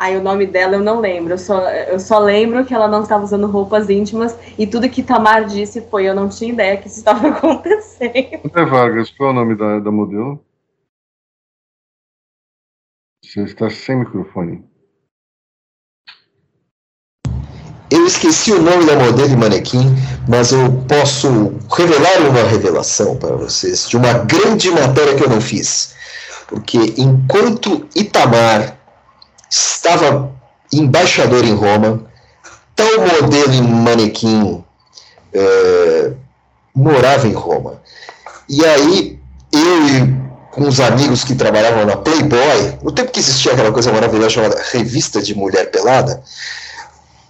[SPEAKER 3] Aí o nome dela eu não lembro, eu só, eu só lembro que ela não estava usando roupas íntimas e tudo que Tamar disse foi eu não tinha ideia que isso estava acontecendo.
[SPEAKER 1] André Vargas, qual é o nome da, da modelo? Você está sem microfone.
[SPEAKER 2] eu esqueci o nome da modelo de manequim, mas eu posso revelar uma revelação para vocês de uma grande matéria que eu não fiz. Porque enquanto Itamar estava embaixador em Roma, tal modelo em manequim é, morava em Roma. E aí, eu e com os amigos que trabalhavam na Playboy, no tempo que existia aquela coisa maravilhosa chamada Revista de Mulher Pelada,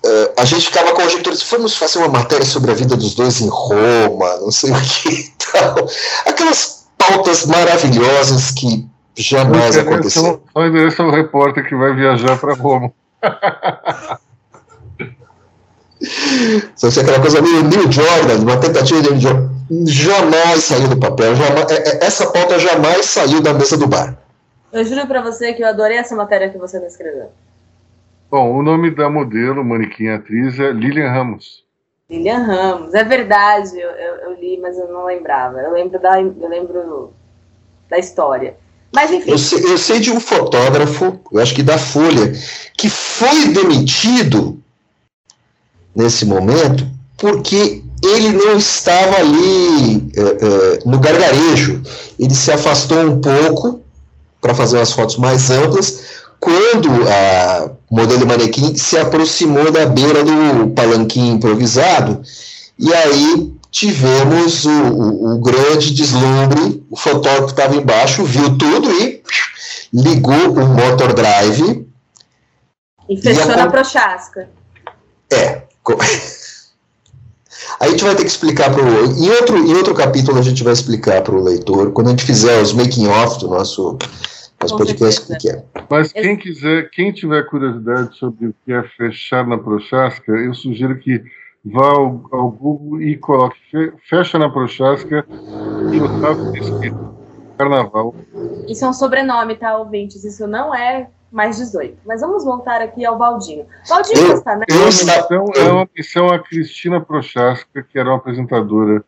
[SPEAKER 2] uh, a gente ficava conjecturando, vamos fazer uma matéria sobre a vida dos dois em Roma, não sei o que e tal. Aquelas pautas maravilhosas que jamais aconteceram.
[SPEAKER 1] Só endereça o repórter que vai viajar para Roma.
[SPEAKER 2] Só se aquela coisa meio New Jordan, uma tentativa de New Jordan, jamais saiu do papel. Jamais, é, é, essa pauta jamais saiu da mesa do bar.
[SPEAKER 3] Eu juro para você que eu adorei essa matéria que você me escreveu.
[SPEAKER 1] Bom, o nome da modelo, manequim atriz, é Lilian Ramos.
[SPEAKER 3] Lilian Ramos, é verdade, eu, eu, eu, li, mas eu não lembrava. Eu lembro da, eu lembro da história. Mas enfim.
[SPEAKER 2] Eu sei, eu sei de um fotógrafo, eu acho que da Folha, que foi demitido nesse momento, porque ele não estava ali é, é, no gargarejo. Ele se afastou um pouco para fazer umas fotos mais amplas. Quando a modelo manequim se aproximou da beira do palanquim improvisado, e aí tivemos o, o, o grande deslumbre. O fotógrafo estava embaixo, viu tudo e ligou o motor drive.
[SPEAKER 3] E fechou e a... na Prochasca.
[SPEAKER 2] É, a gente vai ter que explicar para o. Em outro, em outro capítulo, a gente vai explicar para o leitor, quando a gente fizer os making-off do nosso, nosso podcast, o que é.
[SPEAKER 1] Mas quem quiser, quem tiver curiosidade sobre o que é fechar na Prochasca, eu sugiro que vá ao, ao Google e coloque fecha na Prochasca e o Otávio escrito Carnaval.
[SPEAKER 3] Isso é um sobrenome, tá, ouvintes? Isso não é mais 18. Mas vamos voltar aqui ao Valdinho. Valdinho Castaneda.
[SPEAKER 1] Então, é uma missão a Cristina Prochaska, que era uma apresentadora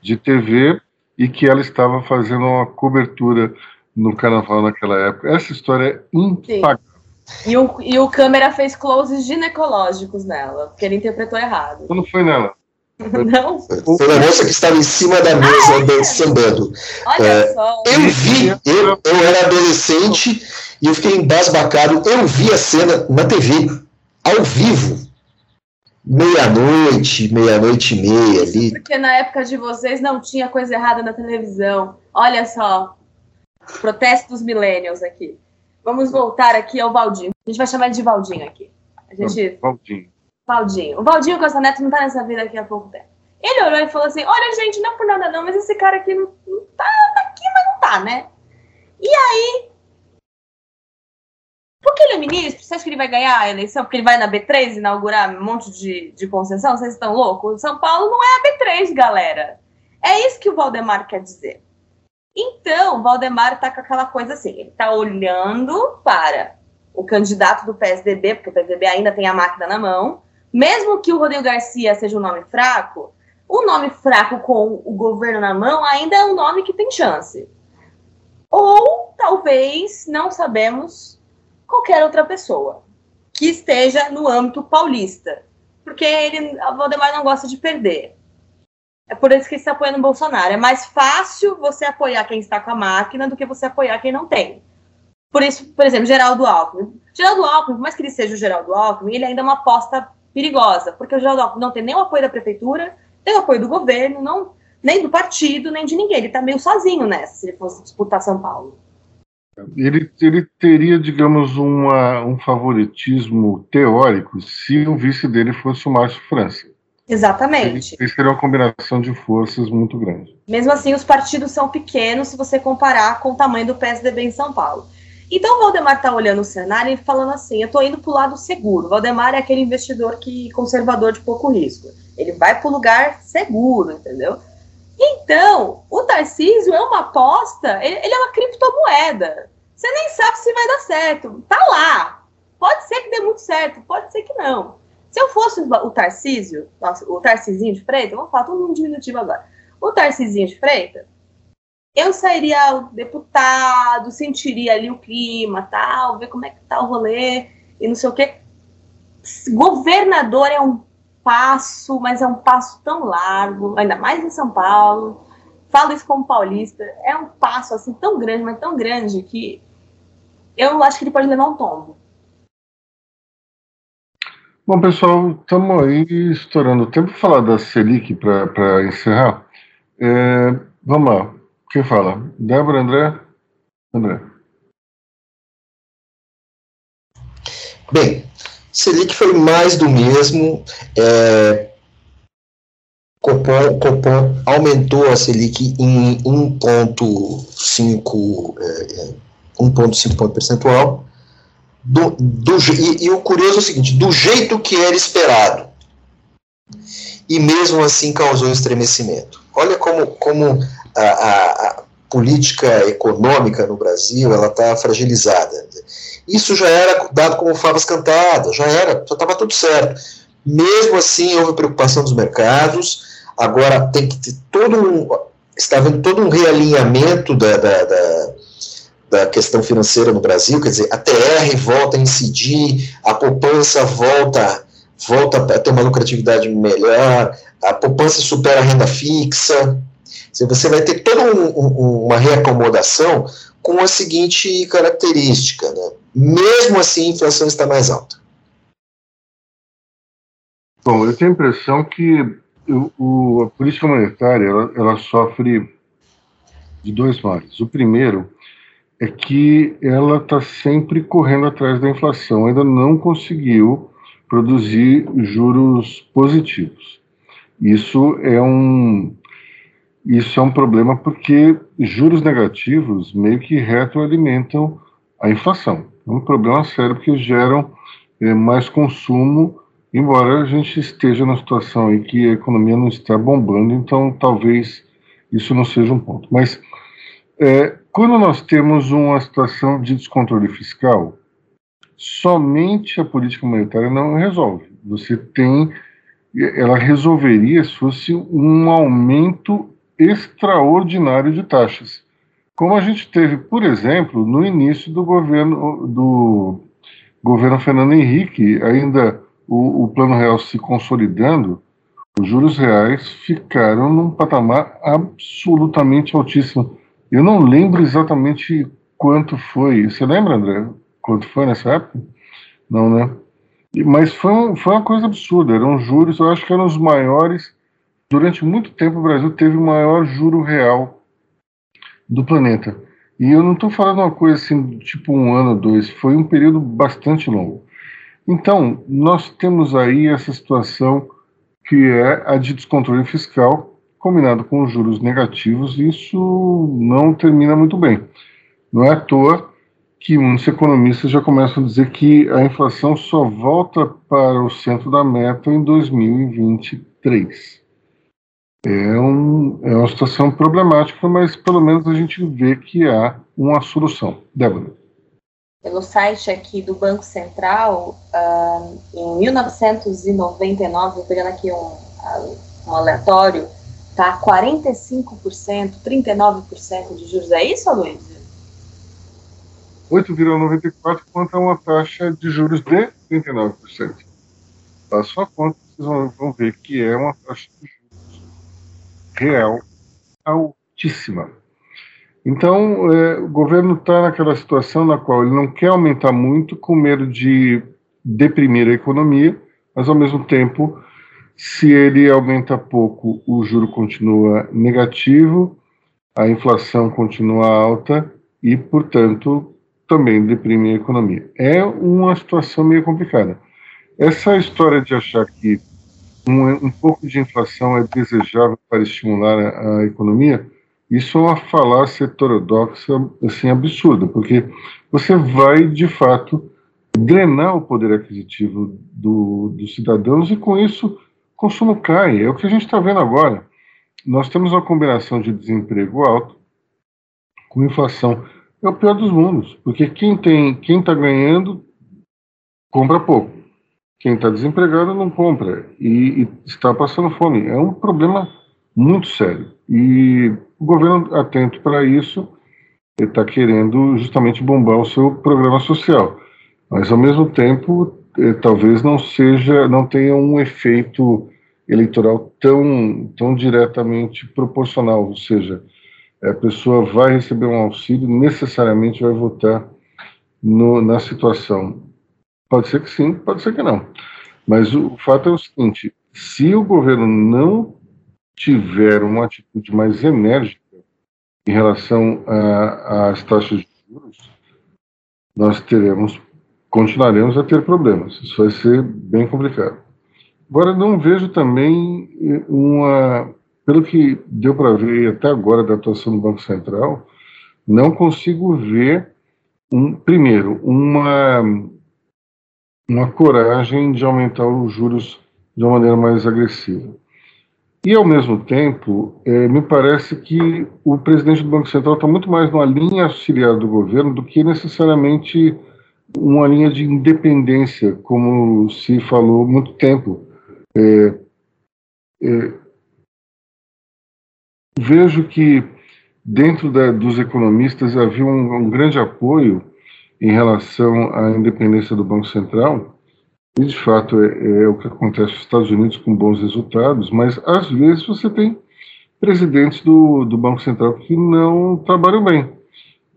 [SPEAKER 1] de TV e que ela estava fazendo uma cobertura no carnaval naquela época. Essa história é impagável.
[SPEAKER 3] E o, e o câmera fez closes ginecológicos nela, porque ele interpretou errado.
[SPEAKER 1] Quando foi nela?
[SPEAKER 3] Não?
[SPEAKER 2] Foi a moça que estava em cima da mesa ah, é? sambando.
[SPEAKER 3] Olha é, só.
[SPEAKER 2] Eu vi, eu, eu era adolescente e eu fiquei embasbacado. Eu vi a cena na TV, ao vivo. Meia-noite, meia-noite e meia ali.
[SPEAKER 3] Porque na época de vocês não tinha coisa errada na televisão. Olha só. Protesto dos millennials aqui. Vamos voltar aqui ao Valdinho. A gente vai chamar ele de Valdinho aqui. A gente...
[SPEAKER 1] Valdinho.
[SPEAKER 3] Valdinho. O Valdinho Costa Neto não tá nessa vida aqui há pouco tempo. Ele olhou e falou assim: Olha, gente, não é por nada não, mas esse cara aqui não, não tá, tá aqui, mas não tá, né? E aí. Porque ele é ministro, você acha que ele vai ganhar a eleição? Porque ele vai na B3 inaugurar um monte de, de concessão? Vocês estão loucos? São Paulo não é a B3, galera. É isso que o Valdemar quer dizer. Então, o Valdemar tá com aquela coisa assim: ele tá olhando para o candidato do PSDB, porque o PSDB ainda tem a máquina na mão, mesmo que o Rodrigo Garcia seja um nome fraco, o nome fraco com o governo na mão ainda é um nome que tem chance. Ou talvez, não sabemos, qualquer outra pessoa que esteja no âmbito paulista. Porque ele, a Valdemar não gosta de perder. É por isso que está apoiando o Bolsonaro. É mais fácil você apoiar quem está com a máquina do que você apoiar quem não tem. Por isso, por exemplo, Geraldo Alckmin. Geraldo Alckmin, por mais que ele seja o Geraldo Alckmin, ele ainda é uma aposta perigosa, porque o Geraldo não tem nem o apoio da prefeitura, tem o apoio do governo, não, nem do partido, nem de ninguém. Ele está meio sozinho nessa, se ele fosse disputar São Paulo.
[SPEAKER 1] Ele, ele teria, digamos, uma, um favoritismo teórico se o vice dele fosse o Márcio França.
[SPEAKER 3] Exatamente.
[SPEAKER 1] Isso seria uma combinação de forças muito grande.
[SPEAKER 3] Mesmo assim, os partidos são pequenos se você comparar com o tamanho do PSDB em São Paulo. Então o Valdemar está olhando o cenário e falando assim: eu estou indo para o lado seguro. O Valdemar é aquele investidor que conservador de pouco risco. Ele vai para o lugar seguro, entendeu? Então, o Tarcísio é uma aposta, ele, ele, é uma criptomoeda. Você nem sabe se vai dar certo. Tá lá. Pode ser que dê muito certo, pode ser que não. Se eu fosse o Tarcísio, o Tarcisinho de Freitas, vamos falar todo um diminutivo agora. O Tarcisinho de Freitas, eu sairia deputado, sentiria ali o clima, tal, ver como é que tá o rolê e não sei o quê. Governador é um passo, mas é um passo tão largo, ainda mais em São Paulo. Falo isso como paulista, é um passo assim tão grande, mas tão grande que eu acho que ele pode levar um tombo.
[SPEAKER 1] Bom, pessoal, estamos aí estourando o tempo para falar da Selic para encerrar. É, vamos lá. Quem fala? Débora, André? André.
[SPEAKER 2] Bem, Selic foi mais do mesmo. É, Copom, Copom aumentou a Selic em 1,5 é, 1,5 é, ponto percentual. Do, do, e, e, o curioso é o seguinte: do jeito que era esperado. E mesmo assim causou estremecimento. Olha como, como a, a, a política econômica no Brasil ela está fragilizada. Isso já era dado como favas cantadas, já era, já estava tudo certo. Mesmo assim, houve preocupação dos mercados. Agora tem que ter todo um. Está havendo todo um realinhamento da, da, da, da questão financeira no Brasil, quer dizer, a TR volta a incidir, a poupança volta, volta a ter uma lucratividade melhor, a poupança supera a renda fixa. Você vai ter toda um, um, uma reacomodação com a seguinte característica, né? mesmo assim a inflação está mais alta.
[SPEAKER 1] Bom, eu tenho a impressão que o, a política monetária ela, ela, sofre de dois males. O primeiro é que ela está sempre correndo atrás da inflação, ainda não conseguiu produzir juros positivos. Isso é um isso é um problema porque juros negativos meio que retroalimentam a inflação. É um problema sério porque geram é, mais consumo, embora a gente esteja numa situação em que a economia não está bombando, então talvez isso não seja um ponto. Mas é, quando nós temos uma situação de descontrole fiscal, somente a política monetária não resolve. Você tem, ela resolveria se fosse um aumento extraordinário de taxas, como a gente teve, por exemplo, no início do governo do governo Fernando Henrique, ainda o, o plano real se consolidando, os juros reais ficaram num patamar absolutamente altíssimo. Eu não lembro exatamente quanto foi. Você lembra, André? Quanto foi nessa época? Não, né? Mas foi, foi uma coisa absurda. Eram juros, eu acho que eram os maiores durante muito tempo o Brasil teve o maior juro real do planeta. E eu não estou falando uma coisa assim, tipo um ano, dois, foi um período bastante longo. Então, nós temos aí essa situação que é a de descontrole fiscal, combinado com os juros negativos, isso não termina muito bem. Não é à toa que muitos economistas já começam a dizer que a inflação só volta para o centro da meta em 2023. É, um, é uma situação problemática, mas pelo menos a gente vê que há uma solução. Débora.
[SPEAKER 3] Pelo site aqui do Banco Central, uh, em 1999, pegando aqui um, um aleatório, está 45%, 39% de juros. É isso, Luiz?
[SPEAKER 1] 8,94 quanto a uma taxa de juros de 39%. Faço a conta, vocês vão ver que é uma taxa de juros real altíssima. Então, é, o governo está naquela situação na qual ele não quer aumentar muito, com medo de deprimir a economia, mas ao mesmo tempo, se ele aumenta pouco, o juro continua negativo, a inflação continua alta e, portanto, também deprime a economia. É uma situação meio complicada. Essa história de achar que um, um pouco de inflação é desejável para estimular a, a economia, isso é uma falácia heterodoxa assim, absurda, porque você vai, de fato, drenar o poder aquisitivo do, dos cidadãos e, com isso, consumo cai. É o que a gente está vendo agora. Nós temos uma combinação de desemprego alto com inflação. É o pior dos mundos, porque quem tem, quem está ganhando compra pouco quem está desempregado não compra e, e, está passando fome. É um problema muito sério. E o governo, atento para isso, está querendo justamente bombar o seu programa social. Mas, ao mesmo tempo, eh, talvez não seja, não tenha um efeito eleitoral tão, tão diretamente proporcional, ou seja, a pessoa vai receber um auxílio, necessariamente vai votar no, na situação. Pode ser que sim, pode ser que não. Mas o fato é o seguinte: se o governo não tiver uma atitude mais enérgica em relação às taxas de juros, nós teremos, continuaremos a ter problemas. Isso vai ser bem complicado. Agora, não vejo também uma, pelo que deu para ver até agora da atuação do Banco Central, não consigo ver, um, primeiro, uma, uma coragem de aumentar os juros de uma maneira mais agressiva. E, ao mesmo tempo, é, me parece que o presidente do Banco Central está muito mais numa linha auxiliar do governo do que necessariamente uma linha de independência, como se falou muito tempo. É, é, vejo que, dentro da, dos economistas, havia um, um grande apoio em relação à independência do Banco Central, e, de fato, é, é, o que acontece nos Estados Unidos com bons resultados, mas às vezes você tem presidentes do, do Banco Central que não trabalham bem.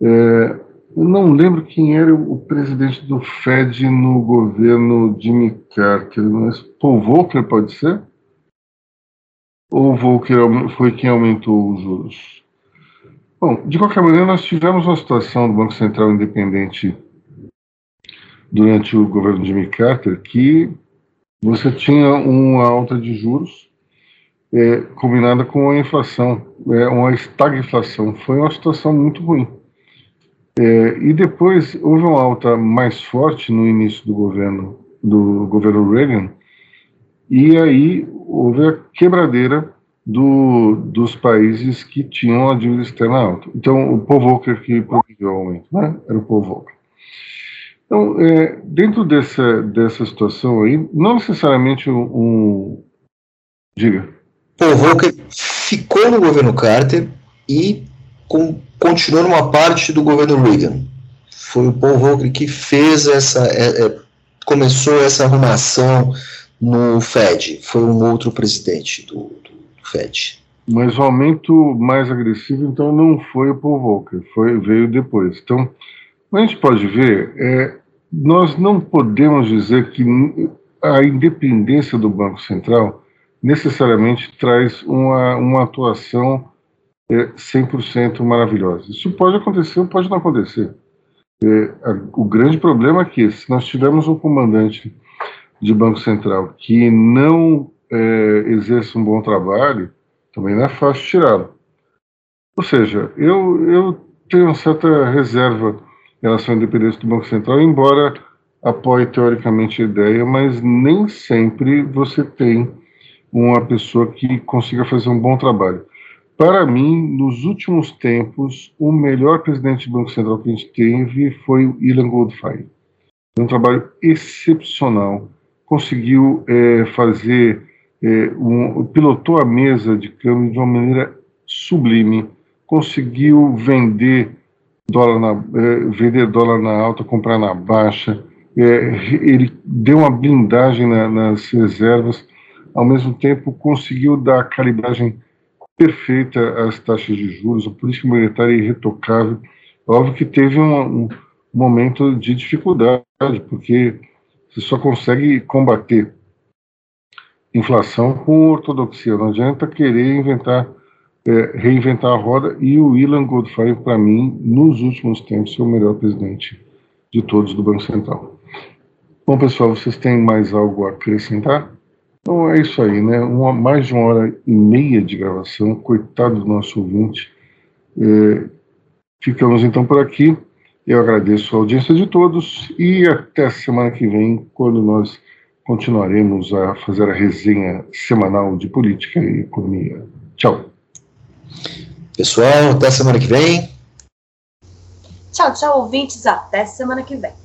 [SPEAKER 1] É, eu não lembro quem era o presidente do Fed no governo Jimmy Carter, mas Paul Volcker pode ser? Ou Volcker foi quem aumentou os juros? Bom, de qualquer maneira, nós tivemos uma situação do Banco Central independente durante o governo Jimmy Carter que você tinha uma alta de juros é, combinada com a inflação, é, uma estagflação. Foi uma situação muito ruim. É, e depois houve uma alta mais forte no início do governo do governo Reagan e aí houve a quebradeira do, dos países que tinham a dívida externa alta. Então o Paul Volcker que promoveu o aumento, né? Era o Paul Volcker. Então, é, dentro dessa, dessa situação aí, não necessariamente um. um... Diga.
[SPEAKER 2] Paul Volcker ficou no governo Carter e com, continuou numa parte do governo Reagan. Foi o Paul Volcker que fez essa. É, é, começou essa arrumação no Fed. Foi um outro presidente do, do, do Fed.
[SPEAKER 1] Mas o aumento mais agressivo, então, não foi o Paul Volcker, foi, veio depois. Então, a gente pode ver, é, nós não podemos dizer que a independência do Banco Central necessariamente traz uma, uma atuação é, 100% maravilhosa. Isso pode acontecer ou pode não acontecer. É, a, o grande problema é que, se nós tivermos um comandante de Banco Central que não é, exerce um bom trabalho, também não é fácil tirá-lo. Ou seja, eu, eu tenho uma certa reserva em relação à independência do Banco Central, embora apoie teoricamente a ideia, mas nem sempre você tem uma pessoa que consiga fazer um bom trabalho. Para mim, nos últimos tempos, o melhor presidente do Banco Central que a gente teve foi o Ilan Goldfein. Um trabalho excepcional. Conseguiu é, fazer, é, um, pilotou a mesa de câmbio de uma maneira sublime. Conseguiu vender dólar na, é, vender dólar na alta, comprar na baixa. É, ele deu uma blindagem na, nas reservas, ao mesmo tempo conseguiu dar a calibragem perfeita às taxas de juros, a política monetária é irretocável. Óbvio que teve um, um momento de dificuldade, porque você só consegue combater inflação com ortodoxia. Não adianta querer inventar é, reinventar a roda e o Ilan Goldfein, para mim, nos últimos tempos, foi o melhor presidente de todos do Banco Central. Bom, pessoal, vocês têm mais algo a acrescentar? Então é isso aí, né? Uma, mais de uma hora e meia de gravação, coitado do nosso ouvinte. É, ficamos então por aqui. Eu agradeço a audiência de todos e até a semana que vem, quando nós continuaremos a fazer a resenha semanal de política e economia. Tchau.
[SPEAKER 2] Pessoal, até semana que vem.
[SPEAKER 3] Tchau, tchau, ouvintes. Até semana que vem.